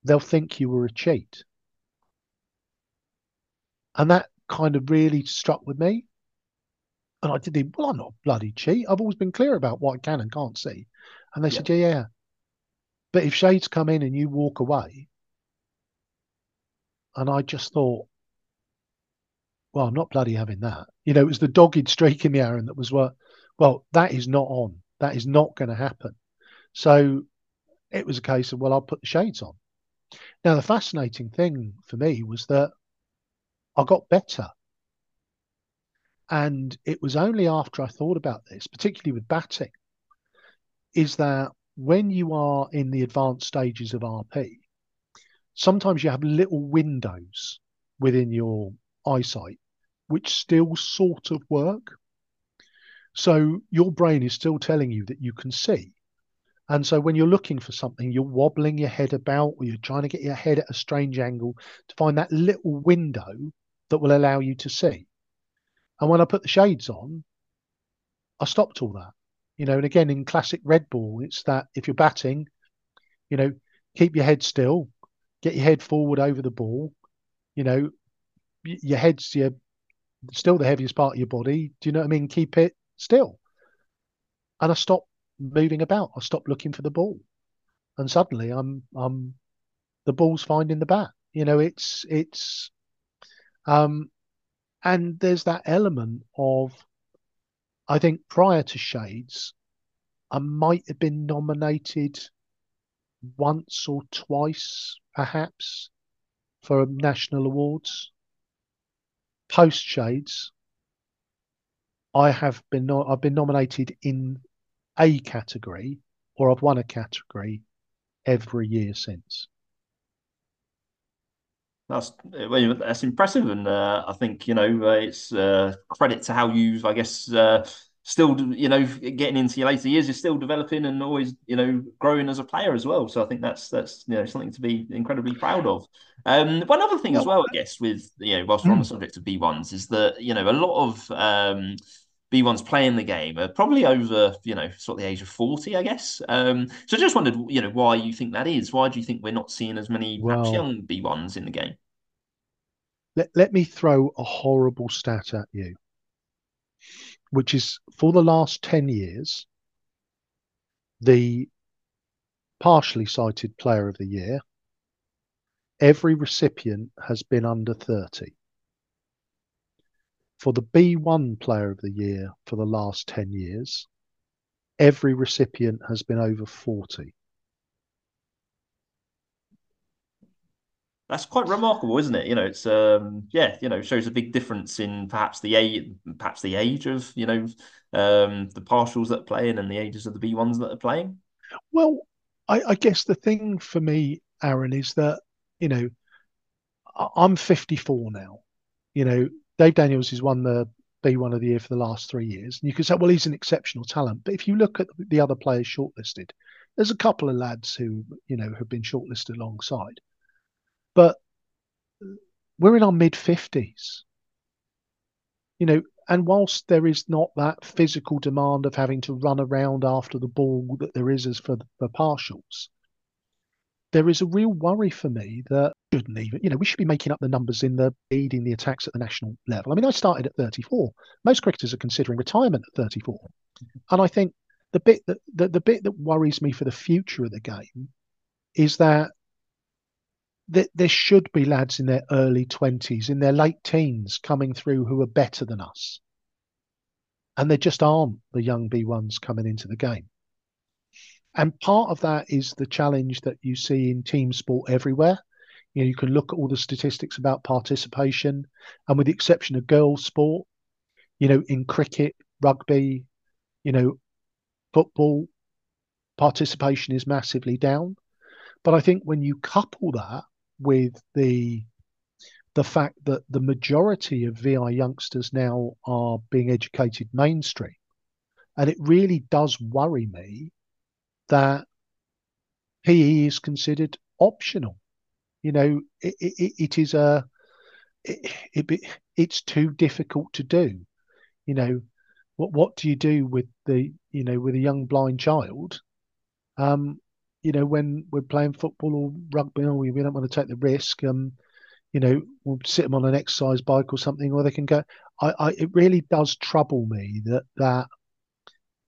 they'll think you were a cheat." And that kind of really struck with me. And I did the, well, I'm not a bloody cheat. I've always been clear about what I can and can't see. And they yeah. said, yeah, yeah. But if shades come in and you walk away, and I just thought, well, I'm not bloody having that. You know, it was the dogged streak in the Aaron that was what, well, that is not on. That is not going to happen. So it was a case of, well, I'll put the shades on. Now, the fascinating thing for me was that I got better. And it was only after I thought about this, particularly with batting, is that when you are in the advanced stages of RP, sometimes you have little windows within your eyesight which still sort of work. So your brain is still telling you that you can see. And so when you're looking for something, you're wobbling your head about or you're trying to get your head at a strange angle to find that little window that will allow you to see. And when I put the shades on, I stopped all that. You know, and again in classic red ball, it's that if you're batting, you know, keep your head still, get your head forward over the ball. You know, your head's your still the heaviest part of your body. Do you know what I mean? Keep it still. And I stopped moving about. I stopped looking for the ball. And suddenly I'm I'm the ball's finding the bat. You know, it's it's um, and there's that element of, I think prior to Shades, I might have been nominated once or twice, perhaps, for national awards. Post Shades, I have been no- I've been nominated in a category or I've won a category every year since. That's that's impressive, and uh, I think you know uh, it's uh, credit to how you've, I guess, uh, still you know getting into your later years, you're still developing and always you know growing as a player as well. So I think that's that's you know something to be incredibly proud of. Um, one other thing as well, I guess, with you know, whilst we're on the hmm. subject of B ones, is that you know a lot of um, B ones playing the game are probably over, you know, sort of the age of 40, I guess. Um, so I just wondered, you know, why you think that is. Why do you think we're not seeing as many well, perhaps young B ones in the game? Let, let me throw a horrible stat at you, which is for the last 10 years, the partially sighted player of the year, every recipient has been under 30 for the B1 Player of the Year for the last 10 years, every recipient has been over 40. That's quite remarkable, isn't it? You know, it's um, yeah, you know, shows a big difference in perhaps the age, perhaps the age of you know um, the partials that are playing and the ages of the B ones that are playing. Well, I, I guess the thing for me, Aaron, is that you know I'm 54 now. You know, Dave Daniels has won the B1 of the year for the last three years. And you could say, well, he's an exceptional talent. But if you look at the other players shortlisted, there's a couple of lads who, you know, have been shortlisted alongside. But we're in our mid 50s. you know, and whilst there is not that physical demand of having to run around after the ball that there is as for the partials, there is a real worry for me that shouldn't even, you know, we should be making up the numbers in the leading the attacks at the national level. I mean, I started at 34. Most cricketers are considering retirement at 34. And I think the bit that the, the bit that worries me for the future of the game is that that there should be lads in their early 20s, in their late teens coming through who are better than us. And there just aren't the young B1s coming into the game. And part of that is the challenge that you see in team sport everywhere. You know, you can look at all the statistics about participation, and with the exception of girls' sport, you know, in cricket, rugby, you know, football, participation is massively down. But I think when you couple that with the the fact that the majority of VI youngsters now are being educated mainstream, and it really does worry me that PE is considered optional. You know, it, it, it is a it, it, it's too difficult to do. You know, what what do you do with the you know with a young blind child? Um, you know, when we're playing football or rugby, or we, we don't want to take the risk. Um, you know, we'll sit them on an exercise bike or something, or they can go. I, I it really does trouble me that that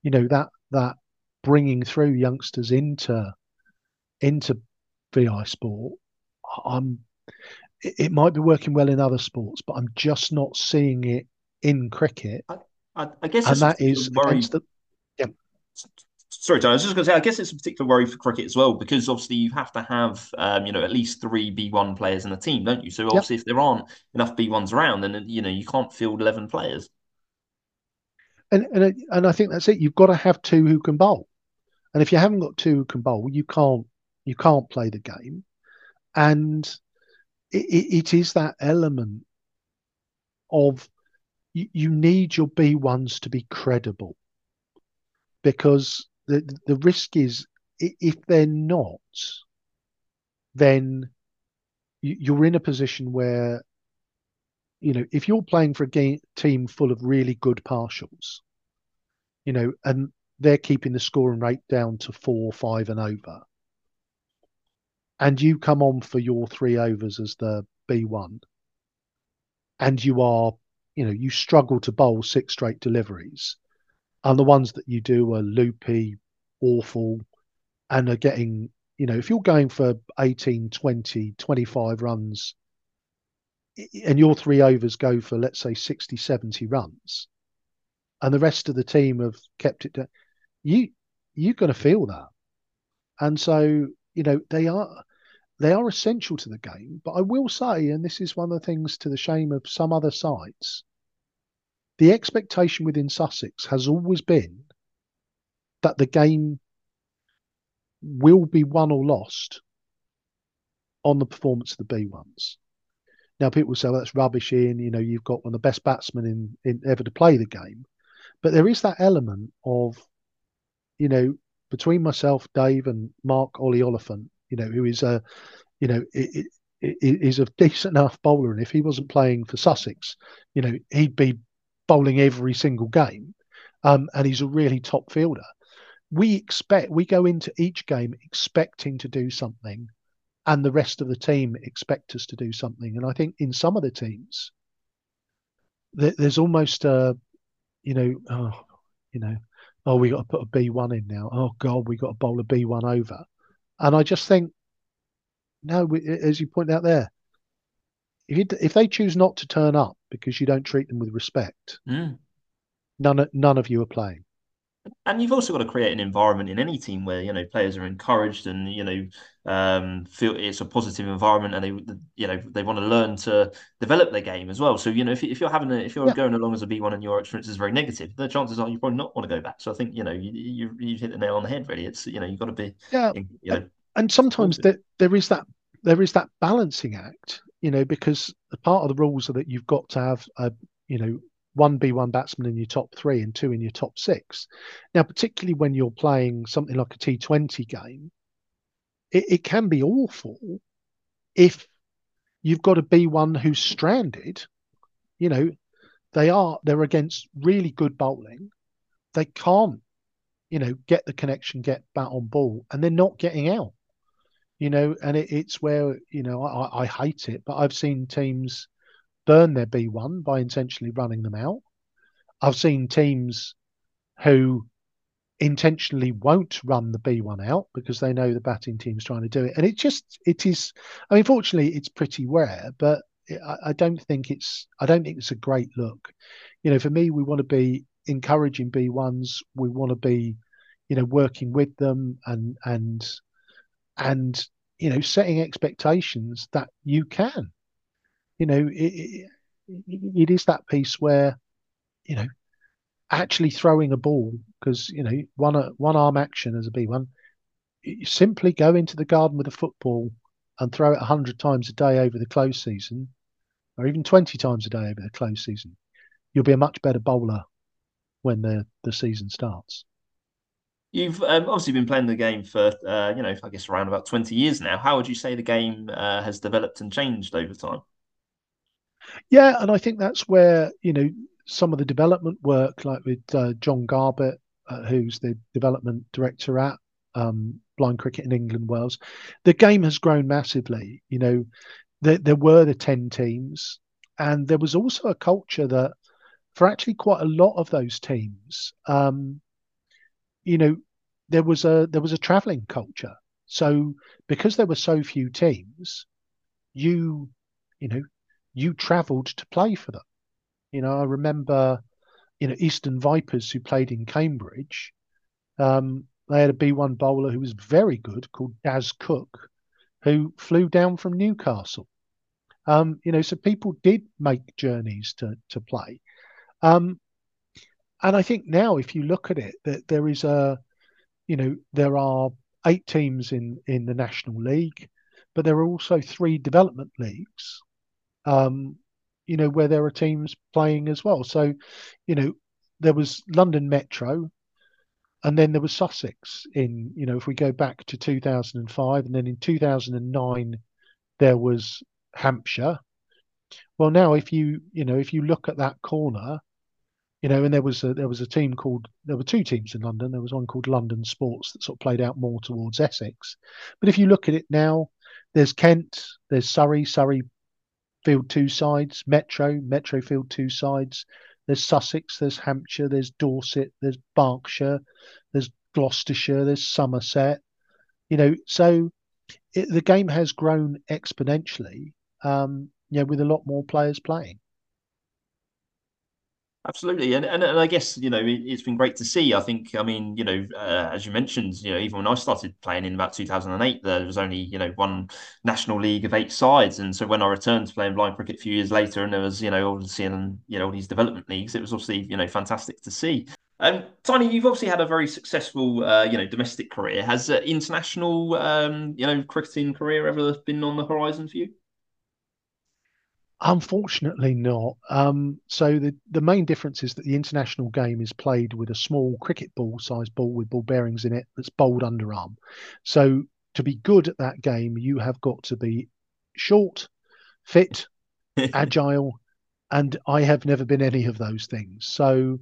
you know that that bringing through youngsters into into VI sport. I'm it, might be working well in other sports, but I'm just not seeing it in cricket. I, I, I guess, and that is against the yeah sorry, John. I was just going to say, I guess it's a particular worry for cricket as well because obviously you have to have, um, you know, at least three B1 players in the team, don't you? So obviously, yep. if there aren't enough B1s around, then you know you can't field eleven players. And and and I think that's it. You've got to have two who can bowl, and if you haven't got two can bowl, you can't you can't play the game. And it, it is that element of you, you need your B1s to be credible because the the risk is if they're not, then you're in a position where you know if you're playing for a game, team full of really good partials, you know, and they're keeping the scoring rate down to four, five, and over, and you come on for your three overs as the B1, and you are, you know, you struggle to bowl six straight deliveries. And the ones that you do are loopy, awful, and are getting, you know, if you're going for 18, 20, 25 runs and your three overs go for, let's say, 60, 70 runs, and the rest of the team have kept it down, you, you're going to feel that. And so, you know, they are they are essential to the game. But I will say, and this is one of the things to the shame of some other sites, the expectation within Sussex has always been that the game will be won or lost on the performance of the B1s. Now, people say well, that's rubbish, Ian. You know, you've got one of the best batsmen in, in ever to play the game. But there is that element of, you know, between myself, Dave, and Mark Ollie Oliphant, you know, who is a, you know, it, it, a decent enough bowler. And if he wasn't playing for Sussex, you know, he'd be bowling every single game, um, and he's a really top fielder. We expect we go into each game expecting to do something, and the rest of the team expect us to do something. And I think in some of the teams, there's almost a, you know, oh, you know, oh, we got to put a B one in now. Oh God, we got to bowl a B one over, and I just think, no, we, as you point out there, if you, if they choose not to turn up because you don't treat them with respect, mm. none none of you are playing. And you've also got to create an environment in any team where you know players are encouraged and you know um, feel it's a positive environment and they you know they want to learn to develop their game as well. So you know if, if you're having a, if you're yeah. going along as a B one and your experience is very negative, the chances are you probably not want to go back. So I think you know you you you hit the nail on the head. Really, it's you know you've got to be yeah. You know, and sometimes there, there is that there is that balancing act you know, because part of the rules are that you've got to have a, you know, one B1 batsman in your top three and two in your top six. Now, particularly when you're playing something like a T20 game, it, it can be awful if you've got a B1 who's stranded. You know, they are they're against really good bowling. They can't, you know, get the connection, get bat on ball, and they're not getting out. You know, and it, it's where you know I, I hate it, but I've seen teams burn their B1 by intentionally running them out. I've seen teams who intentionally won't run the B1 out because they know the batting team's trying to do it. And it just, it is, I mean, fortunately, it's pretty rare, but I, I don't think it's, I don't think it's a great look. You know, for me, we want to be encouraging B1s. We want to be, you know, working with them and, and, and, you know, setting expectations that you can. You know, it, it, it is that piece where, you know, actually throwing a ball because you know one one arm action as a B one, you simply go into the garden with a football and throw it hundred times a day over the close season, or even twenty times a day over the close season. You'll be a much better bowler when the the season starts. You've um, obviously been playing the game for, uh, you know, I guess around about 20 years now. How would you say the game uh, has developed and changed over time? Yeah, and I think that's where, you know, some of the development work, like with uh, John Garbutt, uh, who's the development director at um, Blind Cricket in England, Wales, the game has grown massively. You know, there, there were the 10 teams, and there was also a culture that, for actually quite a lot of those teams, um, you know, there was a there was a traveling culture. So because there were so few teams, you you know you travelled to play for them. You know, I remember, you know, Eastern Vipers who played in Cambridge. Um, they had a B1 bowler who was very good called Daz Cook, who flew down from Newcastle. Um, you know, so people did make journeys to to play. Um, and I think now, if you look at it, that there is a, you know, there are eight teams in in the National League, but there are also three development leagues. Um, you know, where there are teams playing as well. So, you know, there was London Metro, and then there was Sussex in, you know, if we go back to 2005, and then in 2009, there was Hampshire. Well, now if you, you know, if you look at that corner, you know, and there was a there was a team called there were two teams in London. There was one called London Sports that sort of played out more towards Essex. But if you look at it now, there's Kent, there's Surrey. Surrey field two sides, Metro, Metro field two sides. There's Sussex, there's Hampshire, there's Dorset, there's Berkshire, there's Gloucestershire, there's Somerset. You know, so it, the game has grown exponentially. Um, you know, with a lot more players playing. Absolutely, and, and and I guess you know it, has been great to see. I think I mean you know uh, as you mentioned, you know even when I started playing in about 2008, there was only you know one national league of eight sides, and so when I returned to playing blind cricket a few years later, and there was you know obviously in you know all these development leagues, it was obviously you know fantastic to see. Um, Tiny, you've obviously had a very successful, uh, you know, domestic career. Has uh, international, um, you know, cricketing career ever been on the horizon for you? Unfortunately, not. Um, so the the main difference is that the international game is played with a small cricket ball size ball with ball bearings in it that's bowled underarm. So to be good at that game, you have got to be short, fit, *laughs* agile, and I have never been any of those things. So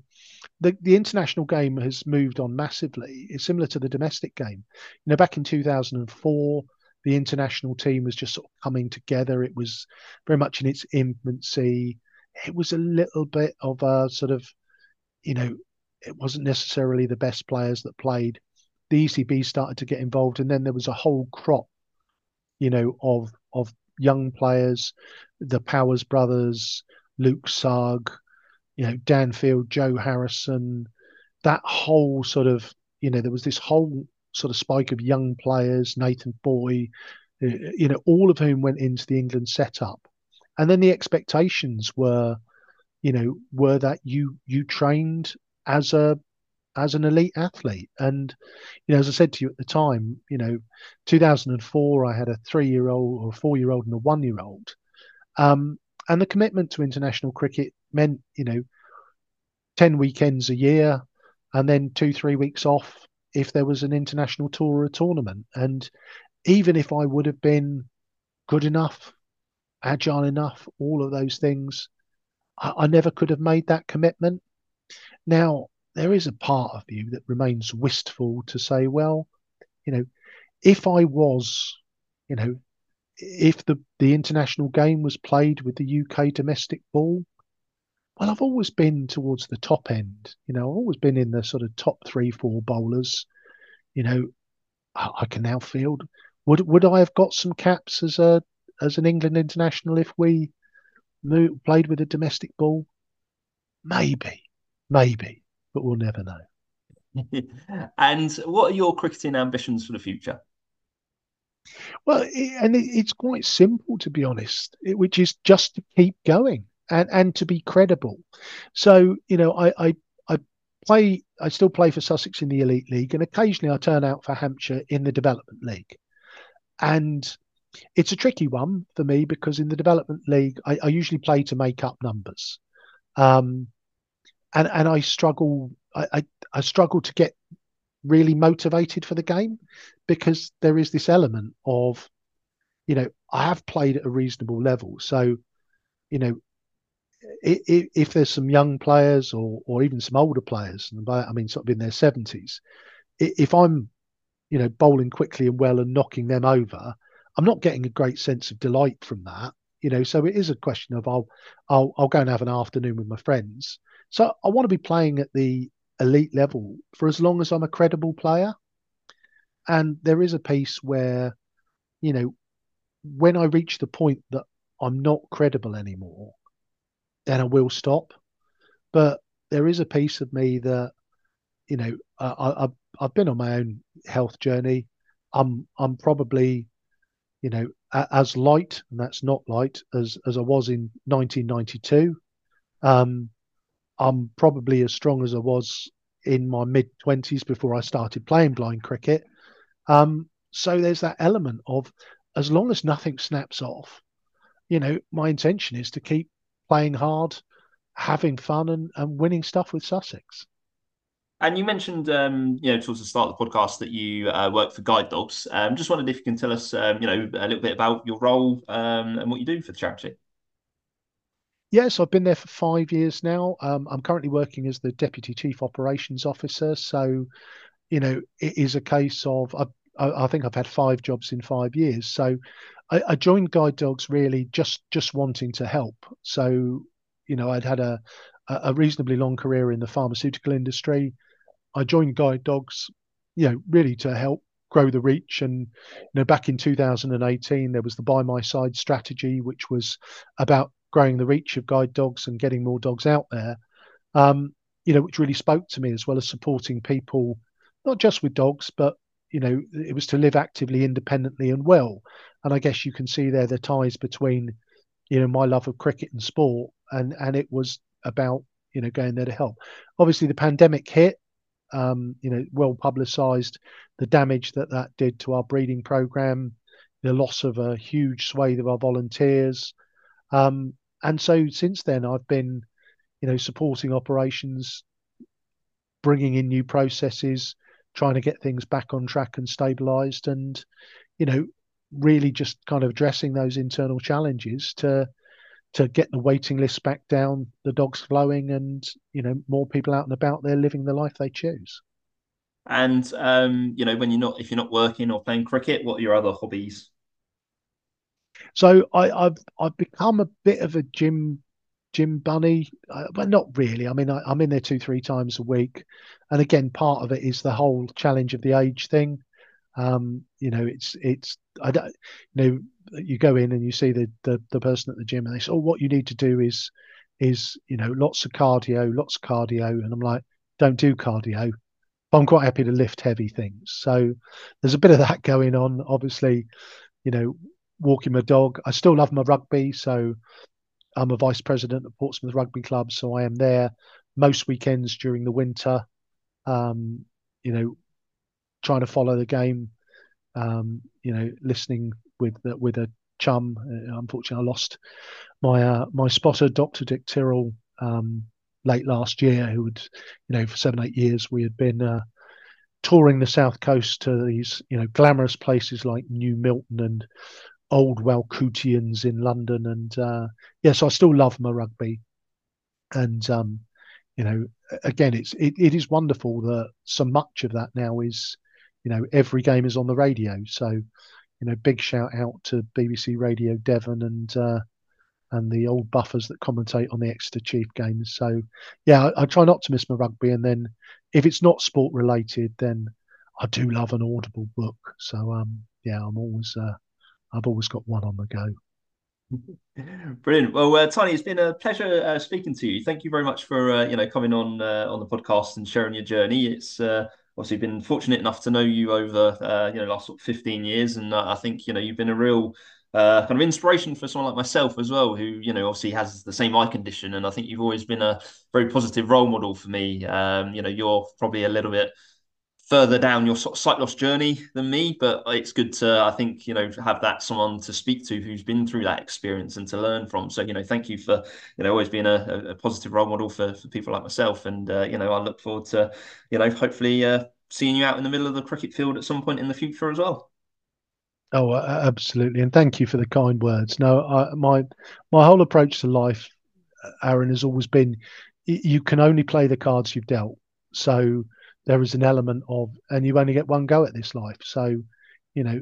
the the international game has moved on massively. It's similar to the domestic game. You know, back in 2004 the international team was just sort of coming together. It was very much in its infancy. It was a little bit of a sort of, you know, it wasn't necessarily the best players that played. The ECB started to get involved, and then there was a whole crop, you know, of of young players, the Powers brothers, Luke Sugg, you know, Dan Field, Joe Harrison, that whole sort of, you know, there was this whole sort of spike of young players, Nathan Foy, uh, you know, all of whom went into the England setup. And then the expectations were, you know, were that you you trained as a as an elite athlete. And you know, as I said to you at the time, you know, 2004, I had a three-year-old or four-year-old and a one-year-old, um, and the commitment to international cricket meant, you know, ten weekends a year, and then two three weeks off if there was an international tour or a tournament. And even if I would have been good enough, agile enough, all of those things, I, I never could have made that commitment. Now, there is a part of you that remains wistful to say, well, you know, if I was, you know, if the, the international game was played with the UK domestic ball, well, I've always been towards the top end. You know, I've always been in the sort of top three, four bowlers. You know, I, I can now field. Would would I have got some caps as a as an England international if we moved, played with a domestic ball? Maybe, maybe, but we'll never know. *laughs* and what are your cricketing ambitions for the future? Well, it, and it, it's quite simple to be honest, it, which is just to keep going and and to be credible. So you know, I, I I play. I still play for Sussex in the Elite League, and occasionally I turn out for Hampshire in the Development League. And it's a tricky one for me because in the Development League, I, I usually play to make up numbers, um, and and I struggle. I, I I struggle to get really motivated for the game because there is this element of, you know, I have played at a reasonable level, so you know if, there's some young players or or even some older players, and by I mean sort of in their seventies, if I'm you know bowling quickly and well and knocking them over, I'm not getting a great sense of delight from that. You know, so it is a question of I'll I'll I'll go and have an afternoon with my friends. So I want to be playing at the elite level for as long as I'm a credible player. And there is a piece where, you know, when I reach the point that I'm not credible anymore, then I will stop. But there is a piece of me that, you know, I, have I've been on my own health journey. I'm I'm probably, you know, as light, and that's not light, as as I was in 1992. Um, I'm probably as strong as I was in my mid 20s before I started playing blind cricket. Um, so there's that element of as long as nothing snaps off, you know, my intention is to keep playing hard, having fun, and, and winning stuff with Sussex. And you mentioned, um, you know, towards the start of the podcast that you uh, work for Guide Dogs. Um, just wondered if you can tell us, um, you know, a little bit about your role um, and what you do for the charity. Yes, I've been there for five years now. Um, I'm currently working as the Deputy Chief Operations Officer. So, you know, it is a case of I, I think I've had five jobs in five years. So, I, I, joined Guide Dogs really just just wanting to help. So, you know, I'd had a a reasonably long career in the pharmaceutical industry. I joined Guide Dogs, you know, really to help grow the reach. And you know, back in 2018, there was the By My Side strategy, which was about growing the reach of guide dogs and getting more dogs out there. Um, you know, which really spoke to me as well as supporting people, not just with dogs, but you know, it was to live actively, independently, and well. And I guess you can see there the ties between, you know, my love of cricket and sport, and and it was about you know going there to help. Obviously, the pandemic hit. Um, you know, well publicised the damage that that did to our breeding program, the loss of a huge swathe of our volunteers. Um, and so since then, I've been, you know, supporting operations, bringing in new processes, trying to get things back on track and stabilized, and you know, really just kind of addressing those internal challenges to to get the waiting list back down, the dogs flowing, and you know, more people out and about there living the life they choose. And um, you know, when you're not if you're not working or playing cricket, what are your other hobbies? So I, have I've become a bit of a gym gym bunny, uh, but not really. I mean, I, am in there two three times a week, and again, part of it is the whole challenge of the age thing. Um, you know, it's it's I don't you know you go in and you see the, the the person at the gym and they say, oh, what you need to do is is you know lots of cardio, lots of cardio, and I'm like, don't do cardio. I'm quite happy to lift heavy things. So there's a bit of that going on. Obviously, you know, walking my dog. I still love my rugby, so I'm a vice president at Portsmouth Rugby Club, so I am there most weekends during the winter. Um, you know, trying to follow the game. Um, you know, listening with with a chum. Uh, unfortunately, I lost my uh, my spotter, Dr. Dick Tyrrell, um, late last year. Who would, you know, for seven eight years we had been uh, touring the south coast to these you know glamorous places like New Milton and old Walcountians in London, and uh, yes, yeah, so I still love my rugby. and um, you know, again, it's it, it is wonderful that so much of that now is, you know, every game is on the radio. So, you know, big shout out to BBC Radio Devon and uh, and the old buffers that commentate on the Exeter Chief games. So, yeah, I, I, try not to miss my rugby, and then if it's not sport related, then I do love an audible book. So, um, yeah, I'm always uh, I've always got one on the go. *laughs* Brilliant. Well, uh, Tiny, it's been a pleasure uh, speaking to you. Thank you very much for uh, you know coming on uh, on the podcast and sharing your journey. It's uh, obviously been fortunate enough to know you over uh, you know last sort of 15 years, and I think you know you've been a real kind of inspiration for someone like myself as well, who you know obviously has the same eye condition, and I think you've always been a very positive role model for me. Um, you know, you're probably a little bit further down your sight loss journey than me, but it's good to, I think, you know, have that someone to speak to who's been through that experience and to learn from. So, you know, thank you for, you know, always being a, a positive role model for, for people like myself. And, uh, you know, I look forward to, you know, hopefully uh, seeing you out in the middle of the cricket field at some point in the future as well. Oh, absolutely, and thank you for the kind words. No, I, my my whole approach to life, Aaron, has always been you can only play the cards you've dealt. So there is an element of, and you only get one go at this life. So, you know,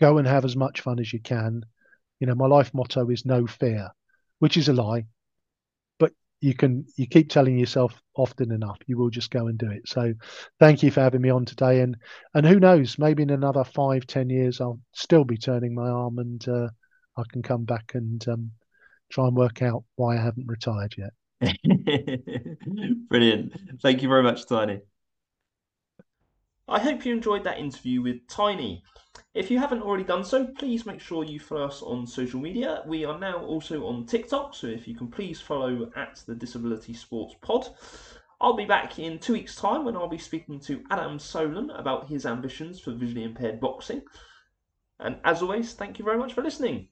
go and have as much fun as you can. You know, my life motto is no fear, which is a lie, but you can, you keep telling yourself often enough, you will just go and do it. So thank you for having me on today. And, and who knows, maybe in another five, ten years, I'll still be turning my arm and uh, I can come back and um, try and work out why I haven't retired yet. *laughs* Brilliant. Thank you very much, Tiny. I hope you enjoyed that interview with Tiny. If you haven't already done so, please make sure you follow us on social media. We are now also on TikTok, so if you can please follow at the Disability Sports Pod. I'll be back in two weeks' time when I'll be speaking to Adam Solon about his ambitions for visually impaired boxing. And as always, thank you very much for listening.